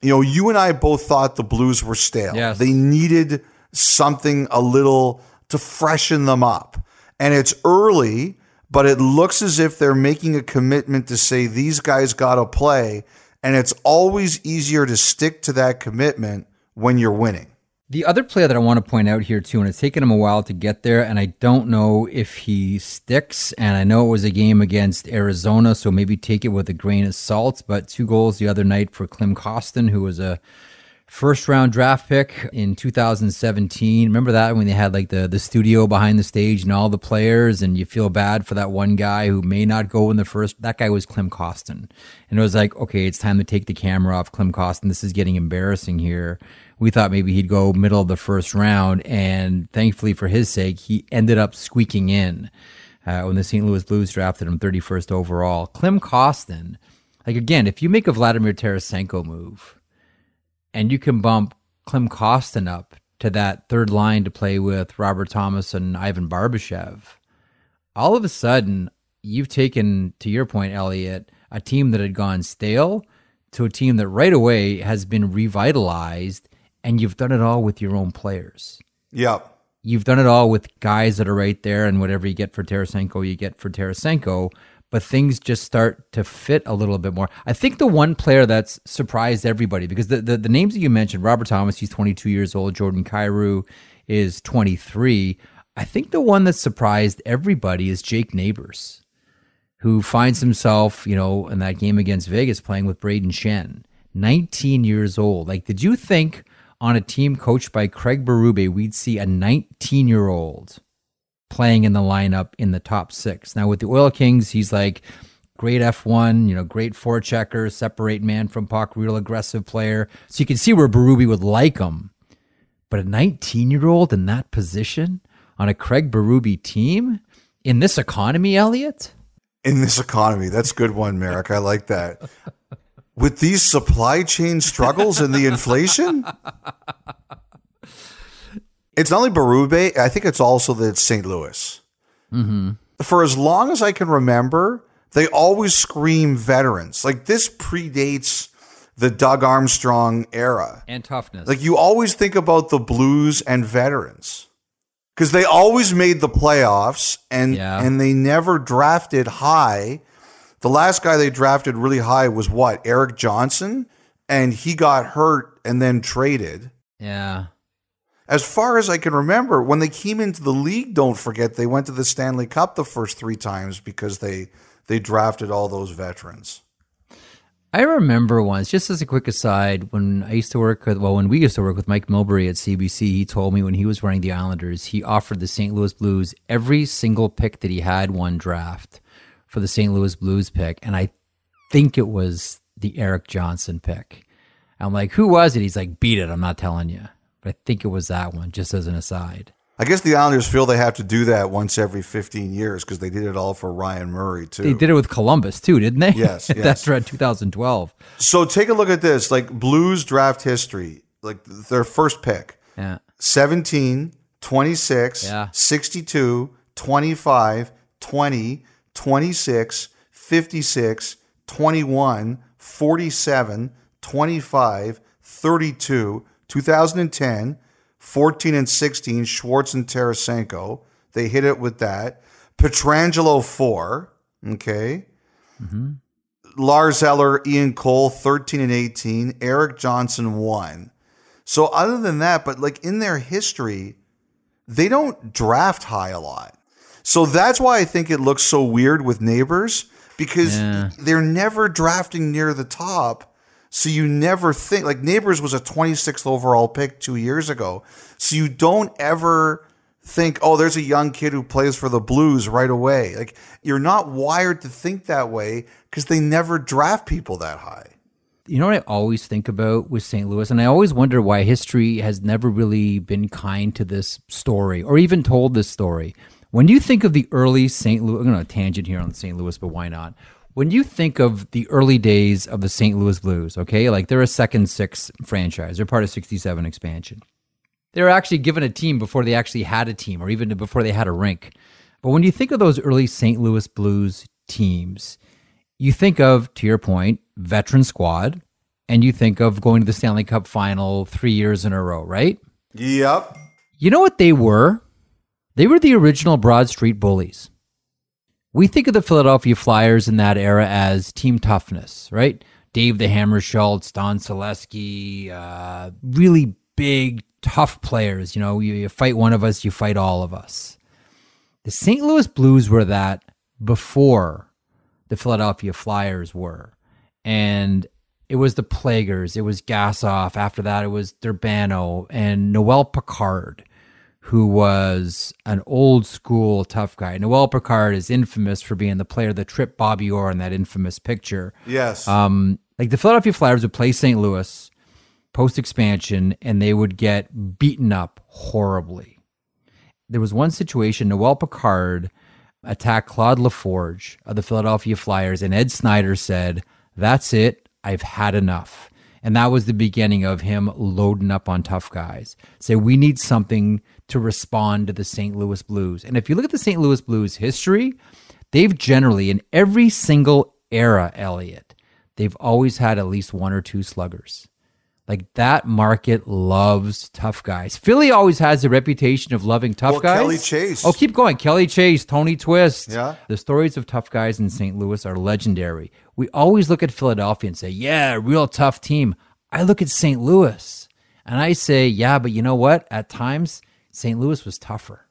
you know, you and I both thought the Blues were stale. Yes. They needed something a little to freshen them up. And it's early but it looks as if they're making a commitment to say these guys got to play. And it's always easier to stick to that commitment when you're winning. The other player that I want to point out here, too, and it's taken him a while to get there, and I don't know if he sticks. And I know it was a game against Arizona, so maybe take it with a grain of salt. But two goals the other night for Klim Kostin, who was a first round draft pick in 2017. Remember that when they had like the the studio behind the stage and all the players, and you feel bad for that one guy who may not go in the first. That guy was Klim Kostin, and it was like, okay, it's time to take the camera off Klim Kostin. This is getting embarrassing here. We thought maybe he'd go middle of the first round, and thankfully for his sake, he ended up squeaking in uh, when the St. Louis Blues drafted him 31st overall. Klim Kostin, like again, if you make a Vladimir Tarasenko move and you can bump Klim Kostin up to that third line to play with Robert Thomas and Ivan Barbashev, all of a sudden you've taken, to your point, Elliot, a team that had gone stale to a team that right away has been revitalized, and you've done it all with your own players. Yep. You've done it all with guys that are right there, and whatever you get for Tarasenko, you get for Tarasenko but things just start to fit a little bit more. I think the one player that's surprised everybody because the, the, the names that you mentioned, Robert Thomas, he's 22 years old, Jordan Kyrou is 23. I think the one that surprised everybody is Jake Neighbors, who finds himself, you know, in that game against Vegas playing with Braden Schenn, 19 years old. Like, did you think on a team coached by Craig Berube, we'd see a 19 year old playing in the lineup in the top six. Now with the Oil Kings, he's like great F1, you know, great forechecker, separate man from puck, real aggressive player. So you can see where Berube would like him. But a 19 year old in that position on a Craig Berube team in this economy, Elliot? in this economy. That's good one, Merrick. I like that. With these supply chain struggles and the inflation, it's not only Berube. I think it's also that it's St. Louis. Mm-hmm. For as long as I can remember, they always scream veterans. Like this predates the Doug Armstrong era. And toughness. Like you always think about the Blues and veterans because they always made the playoffs and Yeah. and they never drafted high. The last guy they drafted really high was what Erik Johnson, and he got hurt and then traded. yeah. As far as I can remember, when they came into the league, don't forget they went to the Stanley Cup the first three times because they they drafted all those veterans. I remember once, just as a quick aside, when I used to work with, well, when we used to work with Mike Milbury at CBC, he told me when he was running the Islanders, he offered the St. Louis Blues every single pick that he had one draft for the St. Louis Blues pick. And I think it was the Erik Johnson pick. I'm like, who was it? He's like, beat it. I'm not telling you. But I think it was that one, just as an aside. I guess the Islanders feel they have to do that once every 15 years because they did it all for Ryan Murray too. They did it with Columbus too, didn't they? Yes, yes. That's right, 2012. So take a look at this, like Blues draft history, like their first pick. Yeah. 17, 26, Yeah. 62, 25, 20, 26, 56, 21, 47, 25, 32, 2010, 14 and 16, Schwartz and Tarasenko. They hit it with that. Pietrangelo 4, okay. Mm-hmm. Lars Eller, Ian Cole, 13 and 18, Erik Johnson, 1. So other than that, but like in their history, they don't draft high a lot. So that's why I think it looks so weird with Neighbours because Yeah. they're never drafting near the top. So you never think like neighbors was a 26th overall pick 2 years ago. So you don't ever think, "Oh, there's a young kid who plays for the Blues right away." Like you're not wired to think that way cuz they never draft people that high. You know what I always think about with St. Louis, and I always wonder why history has never really been kind to this story or even told this story. When you think of the early St. Louis, I'm going to tangent here on St. Louis, but why not? When you think of the early days of the St. Louis Blues, okay, like they're a second six franchise, they're part of 67 expansion. They were actually given a team before they actually had a team or even before they had a rink. But when you think of those early St. Louis Blues teams, you think of, to your point, veteran squad, and you think of going to the Stanley Cup final three years in a row, right? Yep. You know what they were? They were the original Broad Street Bullies. We think of the Philadelphia Flyers in that era as team toughness, right? Dave the Hammer Schultz, Don Saleski, uh, really big, tough players. You know, you, you fight one of us, you fight all of us. The St. Louis Blues were that before the Philadelphia Flyers were. And it was the Plagers, it was Gassoff. After that, it was Durbano and Noel Picard, who was an old school tough guy. Noel Picard is infamous for being the player that tripped Bobby Orr in that infamous picture. Yes. Um, like the Philadelphia Flyers would play St. Louis post expansion and they would get beaten up horribly. There was one situation, Noel Picard attacked Claude LaForge of the Philadelphia Flyers, and Ed Snider said, That's it, I've had enough. And that was the beginning of him loading up on tough guys. Say, we need something to respond to the St. Louis Blues. And if you look at the St. Louis Blues history, they've generally, in every single era, Elliot, they've always had at least one or two sluggers. Like that market loves tough guys. Philly always has a reputation of loving tough Well, guys. Kelly Chase. Oh, keep going. Kelly Chase, Tony Twist. Yeah. The stories of tough guys in St. Louis are legendary. We always look at Philadelphia and say, yeah, real tough team. I look at St. Louis and I say, yeah, but you know what? At times, St. Louis was tougher.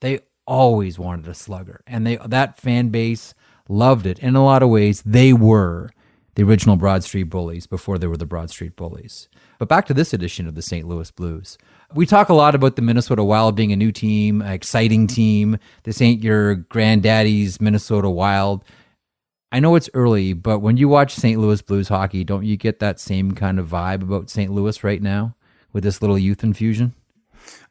They always wanted a slugger, and they that fan base loved it. In a lot of ways, they were the original Broad Street Bullies before they were the Broad Street Bullies. But back to this edition of the St. Louis Blues. We talk a lot about the Minnesota Wild being a new team, an exciting mm-hmm. team. This ain't your granddaddy's Minnesota Wild. I know it's early, but when you watch St. Louis Blues hockey, don't you get that same kind of vibe about St. Louis right now with this little youth infusion?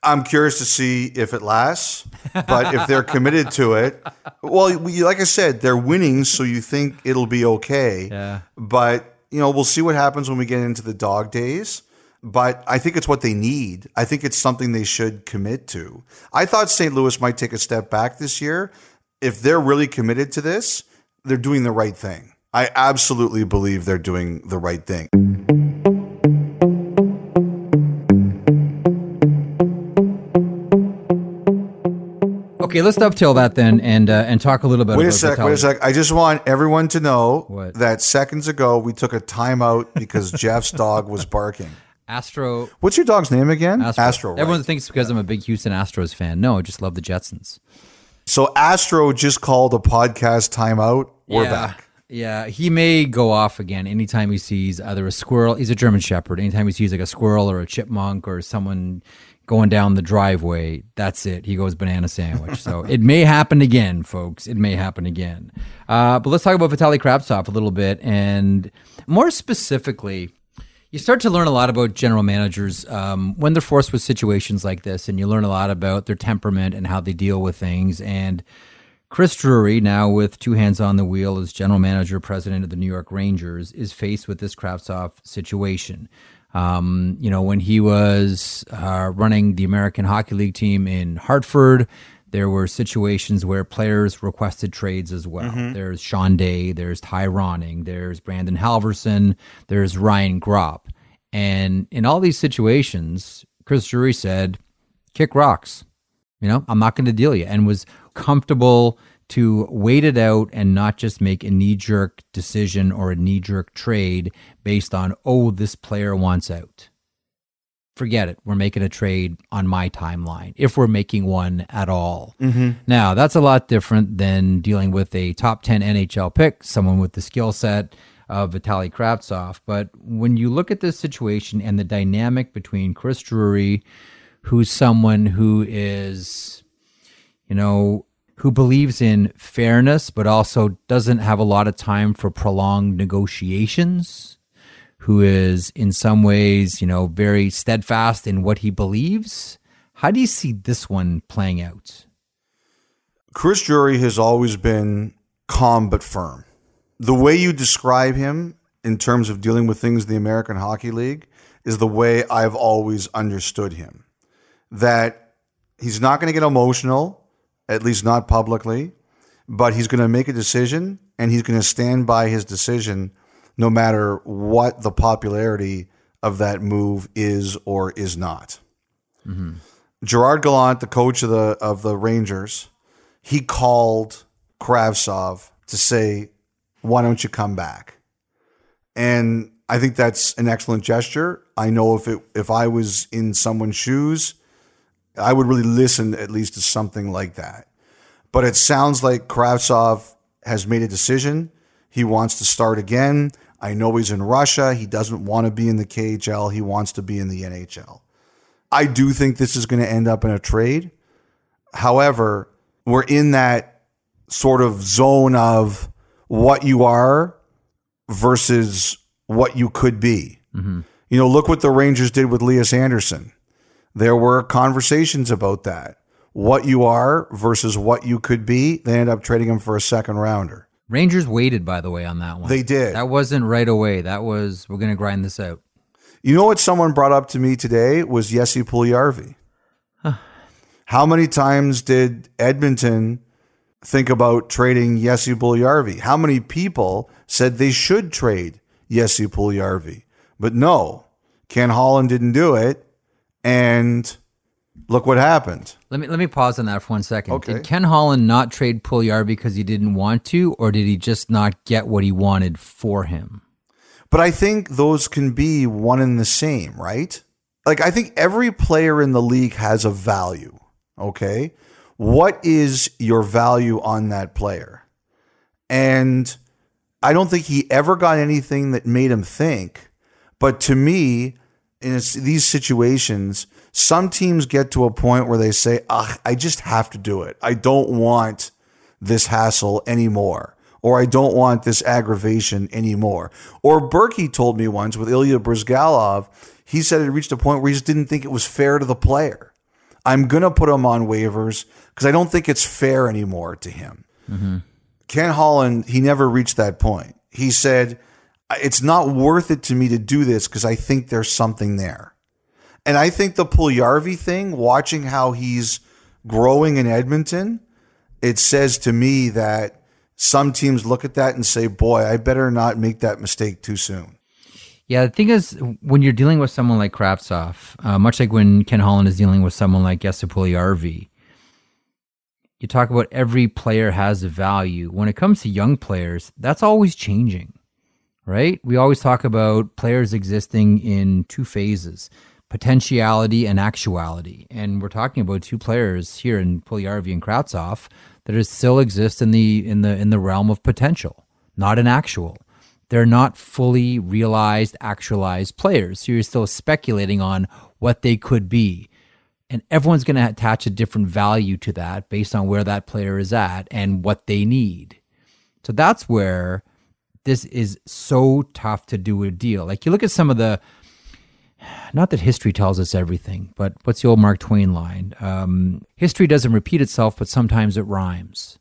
I'm curious to see if it lasts, but if they're committed to it, well, we, like I said, they're winning, so you think it'll be okay. Yeah. But you know, we'll see what happens when we get into the dog days. But I think it's what they need. I think it's something they should commit to. I thought St. Louis might take a step back this year. If they're really committed to this, they're doing the right thing. I absolutely believe they're doing the right thing. Okay, let's dovetail that then and uh, and talk a little bit Wait about a sec, wait a sec. I just want everyone to know What? that seconds ago we took a timeout because Jeff's dog was barking. Astro What's your dog's name again? Astro. right. Everyone thinks because I'm a big Houston Astros fan. No, I just love the Jetsons. So Astro just called a podcast timeout. We're yeah. back. Yeah, he may go off again anytime he sees either a squirrel. He's a German Shepherd. Anytime he sees like a squirrel or a chipmunk or someone going down the driveway, that's it. He goes banana sandwich. so it may happen again, folks. It may happen again. Uh, but let's talk about Vitaly Kravtsov a little bit, and more specifically, you start to learn a lot about general managers um, when they're forced with situations like this, and you learn a lot about their temperament and how they deal with things. And Chris Drury, now with two hands on the wheel as general manager, president of the New York Rangers, is faced with this Kravtsov situation. Um, you know, when he was uh, running the American Hockey League team in Hartford, there were situations where players requested trades as well. There's Sean Day, there's Ty Ronning, there's Brandon Halverson, there's Ryan Gropp. And in all these situations, Chris Drury said, kick rocks. You know, I'm not going to deal you, and was comfortable to wait it out and not just make a knee jerk decision or a knee jerk trade based on, oh, this player wants out. Forget it. We're making a trade on my timeline, if we're making one at all. Mm-hmm. Now, that's a lot different than dealing with a top 10 NHL pick, someone with the skill set of Vitaly Kravtsov. But when you look at this situation and the dynamic between Chris Drury, who's someone who is, you know, who believes in fairness, but also doesn't have a lot of time for prolonged negotiations, who is in some ways, you know, very steadfast in what he believes. How do you see this one playing out? Chris Drury has always been calm but firm. The way you describe him in terms of dealing with things in the American Hockey League is the way I've always understood him. That he's not going to get emotional, at least not publicly, but he's going to make a decision and he's going to stand by his decision no matter what the popularity of that move is or is not. Mm-hmm. Gerard Gallant, the coach of the of the Rangers, he called Kravtsov to say, "Why don't you come back?" And I think that's an excellent gesture. I know if it if I was in someone's shoes, I would really listen at least to something like that. But it sounds like Kravtsov has made a decision. He wants to start again. I know he's in Russia. He doesn't want to be in the KHL. He wants to be in the NHL. I do think this is going to end up in a trade. However, we're in that sort of zone of what you are versus what you could be. Mm-hmm. You know, look what the Rangers did with Elias Andersson. There were conversations about that. What you are versus what you could be. They ended up trading him for a second rounder. Rangers waited, by the way, on that one. They did. That wasn't right away. That was we're going to grind this out. You know what someone brought up to me today was Jesse Puljujärvi. How many times did Edmonton think about trading Jesse Puljujärvi? How many people said they should trade Jesse Puljujärvi? But no, Ken Holland didn't do it, and look what happened. Let me let me pause on that for one second. Okay. Did Ken Holland not trade Puliar because he didn't want to, or did he just not get what he wanted for him? But I think those can be one and the same, right? Like, I think every player in the league has a value. Okay. What is your value on that player? And I don't think he ever got anything that made him think. But to me, in these situations, some teams get to a point where they say, Ugh, I just have to do it. I don't want this hassle anymore. Or I don't want this aggravation anymore. Or Burkie told me once with Ilya Bryzgalov, he said it reached a point where he just didn't think it was fair to the player. I'm going to put him on waivers because I don't think it's fair anymore to him. Mm-hmm. Ken Holland, he never reached that point. He said, It's not worth it to me to do this because I think there's something there. And I think the Puljujärvi thing, watching how he's growing in Edmonton, it says to me that some teams look at that and say, boy, I better not make that mistake too soon. Yeah, the thing is, when you're dealing with someone like Kravtsov, uh, much like when Ken Holland is dealing with someone like Jesse Puljujärvi, you talk about every player has a value. When it comes to young players, that's always changing, right? We always talk about players existing in two phases potentiality and actuality. And we're talking about two players here in Puljujärvi and Kravtsov that is still exist in the in the in the realm of potential, not in actual. They're not fully realized, actualized players. So you're still speculating on what they could be. And everyone's going to attach a different value to that based on where that player is at and what they need. So that's where this is so tough to do a deal. Like you look at some of the, not that history tells us everything, but what's the old Mark Twain line? Um, history doesn't repeat itself, but sometimes it rhymes.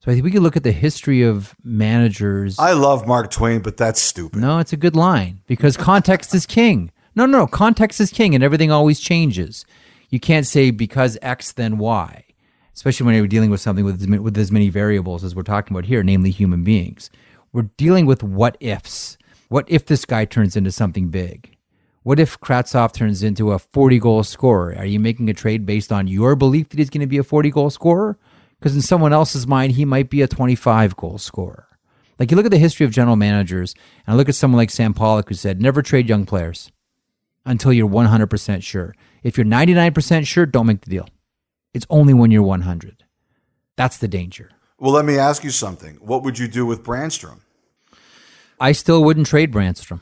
So I think we could look at the history of managers. I love Mark Twain, but that's stupid. No, it's a good line because context is king. No, no, no, context is king and everything always changes. You can't say because X, then Y, especially when you're dealing with something with, with as many variables as we're talking about here, namely human beings. We're dealing with what ifs. What if this guy turns into something big? What if Kravtsov turns into a 40 goal scorer? Are you making a trade based on your belief that he's going to be a 40 goal scorer? Because in someone else's mind, he might be a 25 goal scorer. Like you look at the history of general managers, and I look at someone like Sam Pollock who said, never trade young players until you're 100% sure. If you're 99% sure, don't make the deal. It's only when you're 100. That's the danger. Well, let me ask you something. What would you do with Brannstrom? I still wouldn't trade Brannstrom.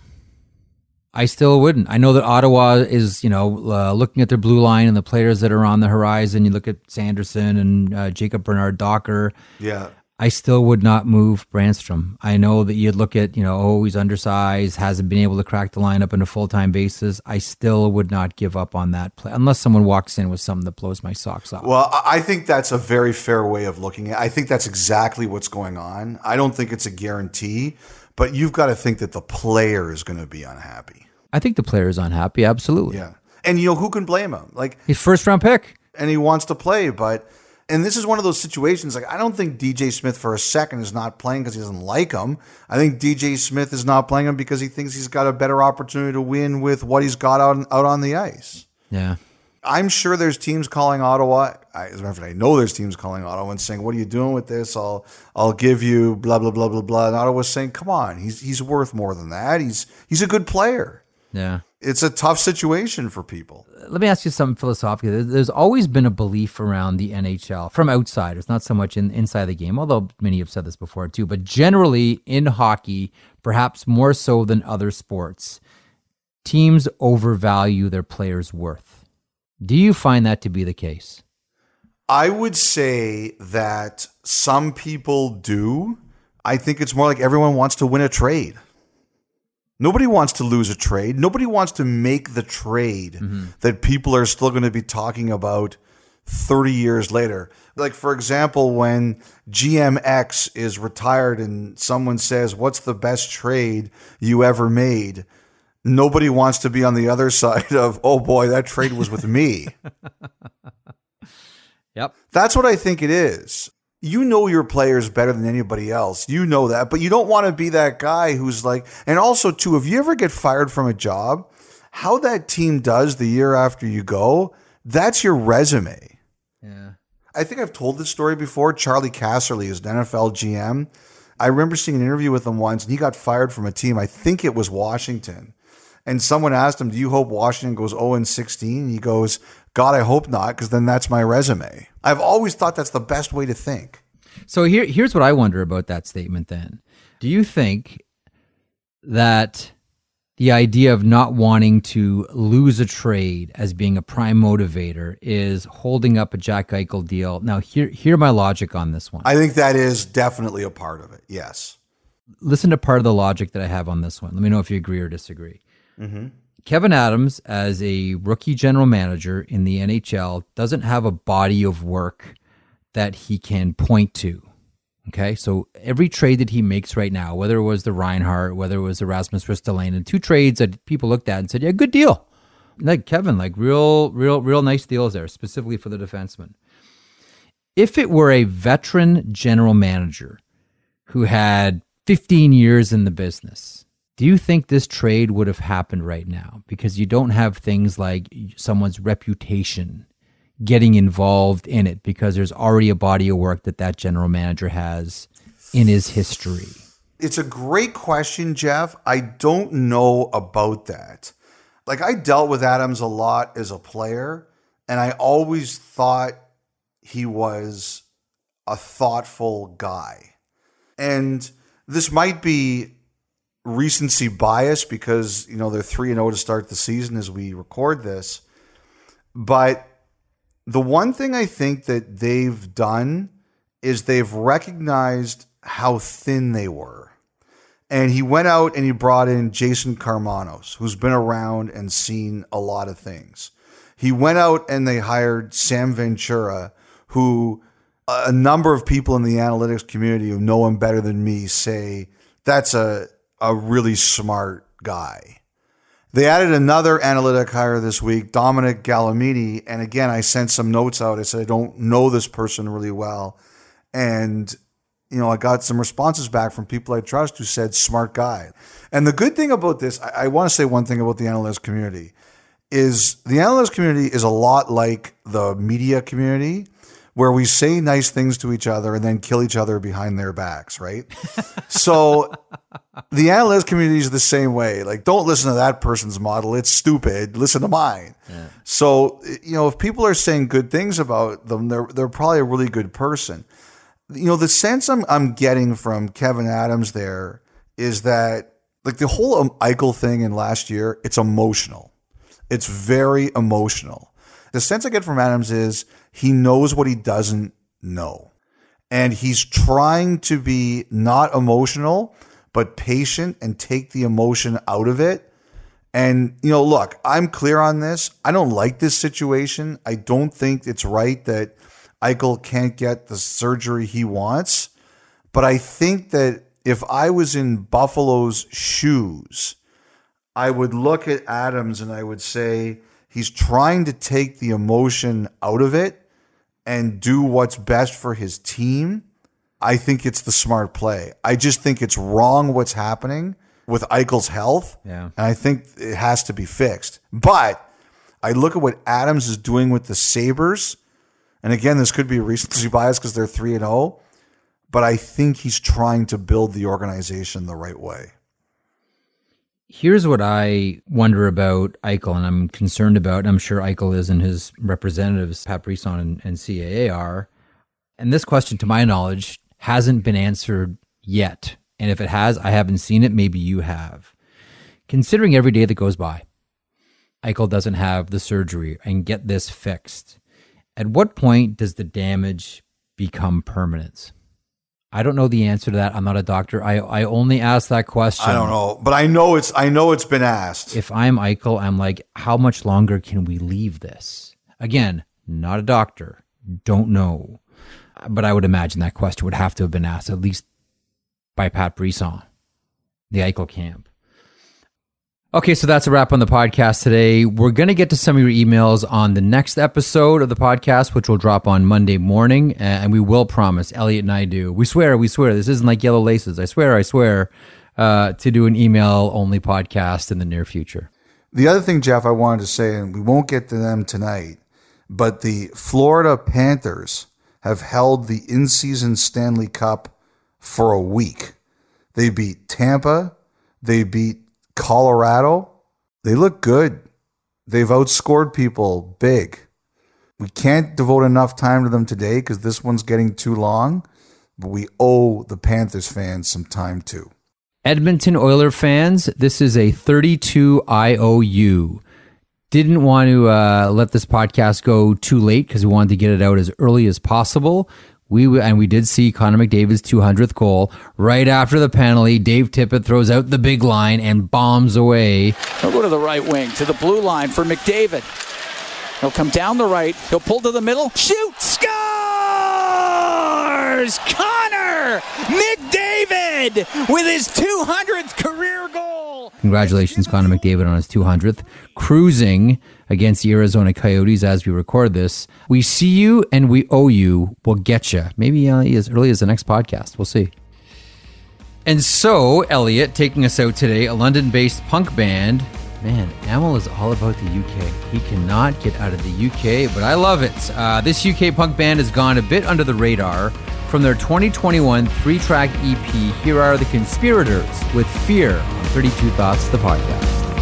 I still wouldn't. I know that Ottawa is, you know, uh, looking at their blue line and the players that are on the horizon. You look at Sanderson and uh, Jacob Bernard Docker. Yeah. I still would not move Brannstrom. I know that you'd look at, you know, oh, he's undersized, hasn't been able to crack the lineup on a full time basis. I still would not give up on that play unless someone walks in with something that blows my socks off. Well, I think that's a very fair way of looking at it. I think that's exactly what's going on. I don't think it's a guarantee, but you've got to think that the player is going to be unhappy. I think the player is unhappy, absolutely. Yeah. And, you know, who can blame him? Like, His first round pick. and he wants to play, but and this is one of those situations like I don't think DJ Smith for a second is not playing because he doesn't like him. I think DJ Smith is not playing him because he thinks he's got a better opportunity to win with what he's got out, out on the ice. Yeah. I'm sure there's teams calling Ottawa. I, as a matter of fact, I know there's teams calling Ottawa and saying, "What are you doing with this? I'll I'll give you blah blah blah blah blah." And Ottawa's saying, "Come on, he's he's worth more than that. He's he's a good player." Yeah. It's a tough situation for people. Let me ask you something philosophically. There's always been a belief around the NHL from outsiders, not so much in, inside the game, although many have said this before too, but generally in hockey, perhaps more so than other sports, teams overvalue their players' worth. Do you find that to be the case? I would say that some people do. I think it's more like everyone wants to win a trade. Nobody wants to lose a trade. Nobody wants to make the trade mm-hmm. that people are still going to be talking about 30 years later. Like, for example, when GMX is retired and someone says, What's the best trade you ever made? Nobody wants to be on the other side of, Oh boy, that trade was with me. Yep. That's what I think it is. You know your players better than anybody else. You know that, but you don't want to be that guy who's like, and also, too, if you ever get fired from a job, how that team does the year after you go, that's your resume. Yeah. I think I've told this story before. Charley Casserly is an NFL GM. I remember seeing an interview with him once, and he got fired from a team. I think it was Washington. And someone asked him, Do you hope Washington goes 0 and 16? He goes, God, I hope not, because then that's my resume. I've always thought that's the best way to think. So here, here's what I wonder about that statement then. Do you think that the idea of not wanting to lose a trade as being a prime motivator is holding up a Jack Eichel deal? Now, hear, hear my logic on this one. I think that is definitely a part of it. Yes. Listen to part of the logic that I have on this one. Let me know if you agree or disagree. Mm-hmm. Kevin Adams, as a rookie general manager in the NHL, doesn't have a body of work that he can point to. Okay, so every trade that he makes right now, whether it was the Reinhart, whether it was the Rasmus Ristolainen, two trades that people looked at and said, "Yeah, good deal." Like Kevin, like real, real, real nice deals there, specifically for the defenseman. If it were a veteran general manager who had 15 years in the business, do you think this trade would have happened right now? Because you don't have things like someone's reputation getting involved in it because there's already a body of work that that general manager has in his history. It's a great question, Jeff. I don't know about that. Like, I dealt with Adams a lot as a player, and I always thought he was a thoughtful guy. And this might be recency bias because, you know, they're 3 and 0 to start the season as we record this. But the one thing I think that they've done is they've recognized how thin they were. And he went out and he brought in Jason Karmanos, who's been around and seen a lot of things. He went out and they hired Sam Ventura, who uh, a number of people in the analytics community who know him better than me say that's a, a really smart guy. They added another analytic hire this week, Dominic Galamini. And again, I sent some notes out. I said, I don't know this person really well. And, you know, I got some responses back from people I trust who said, smart guy. And the good thing about this, I, I want to say one thing about the analytics community is the analytics community is a lot like the media community where we say nice things to each other and then kill each other behind their backs, right? so the analytics community is the same way. Like, don't listen to that person's model. It's stupid. Listen to mine. Yeah. So, you know, if people are saying good things about them, they're, they're probably a really good person. You know, the sense I'm, I'm getting from Kevin Adams there is that, like, the whole um, Eichel thing in last year, it's emotional. It's very emotional. The sense I get from Adams is he knows what he doesn't know. And he's trying to be not emotional, but patient and take the emotion out of it. And, you know, look, I'm clear on this. I don't like this situation. I don't think it's right that Eichel can't get the surgery he wants. But I think that if I was in Buffalo's shoes, I would look at Adams and I would say he's trying to take the emotion out of it and do what's best for his team, I think it's the smart play. I just think it's wrong what's happening with Eichel's health. Yeah. And I think it has to be fixed. But I look at what Adams is doing with the Sabres. And again, this could be a recency bias because they're 3 and 0, but I think he's trying to build the organization the right way. Here's what I wonder about Eichel, and I'm concerned about. I'm sure Eichel is, and his representatives, Pat Brisson and, and CAA, are. And this question, to my knowledge, hasn't been answered yet. And if it has, I haven't seen it. Maybe you have. Considering every day that goes by, Eichel doesn't have the surgery and get this fixed. At what point does the damage become permanent? I don't know the answer to that. I'm not a doctor. I, I only ask that question. I don't know, but I know it's I know it's been asked. If I'm Eichel, I'm like, how much longer can we leave this? Again, not a doctor. Don't know. But I would imagine that question would have to have been asked at least by Pat Brisson, the Eichel camp. Okay, so that's a wrap on the podcast today. We're going to get to some of your emails on the next episode of the podcast, which will drop on Monday morning. And we will promise, Elliotte and I do. We swear, we swear. This isn't like yellow laces. I swear, I swear uh, to do an email only podcast in the near future. The other thing, Jeff, I wanted to say, and we won't get to them tonight, but the Florida Panthers have held the in season Stanley Cup for a week. They beat Tampa, they beat Colorado, they look good. They've outscored people big. We can't devote enough time to them today because this one's getting too long, but we owe the Panthers fans some time too. Edmonton Oiler fans, this is a 32 IOU. Didn't want to uh, let this podcast go too late because we wanted to get it out as early as possible. We and we did see Connor McDavid's 200th goal right after the penalty. Dave Tippett throws out the big line and bombs away. He'll go to the right wing to the blue line for McDavid. He'll come down the right. He'll pull to the middle. Shoot! Scores! Connor McDavid with his 200th career goal. Congratulations, Connor McDavid, on his 200th. Cruising against the Arizona Coyotes as we record this. We see you and we owe you. We'll get you. Maybe uh, as early as the next podcast. We'll see. And so, Elliotte, taking us out today, a London based punk band. Man, Amel is all about the UK. He cannot get out of the UK, but I love it. Uh, this UK punk band has gone a bit under the radar. From their 2021 three track EP, here are the Conspirators with Fear on 32 Thoughts, the podcast.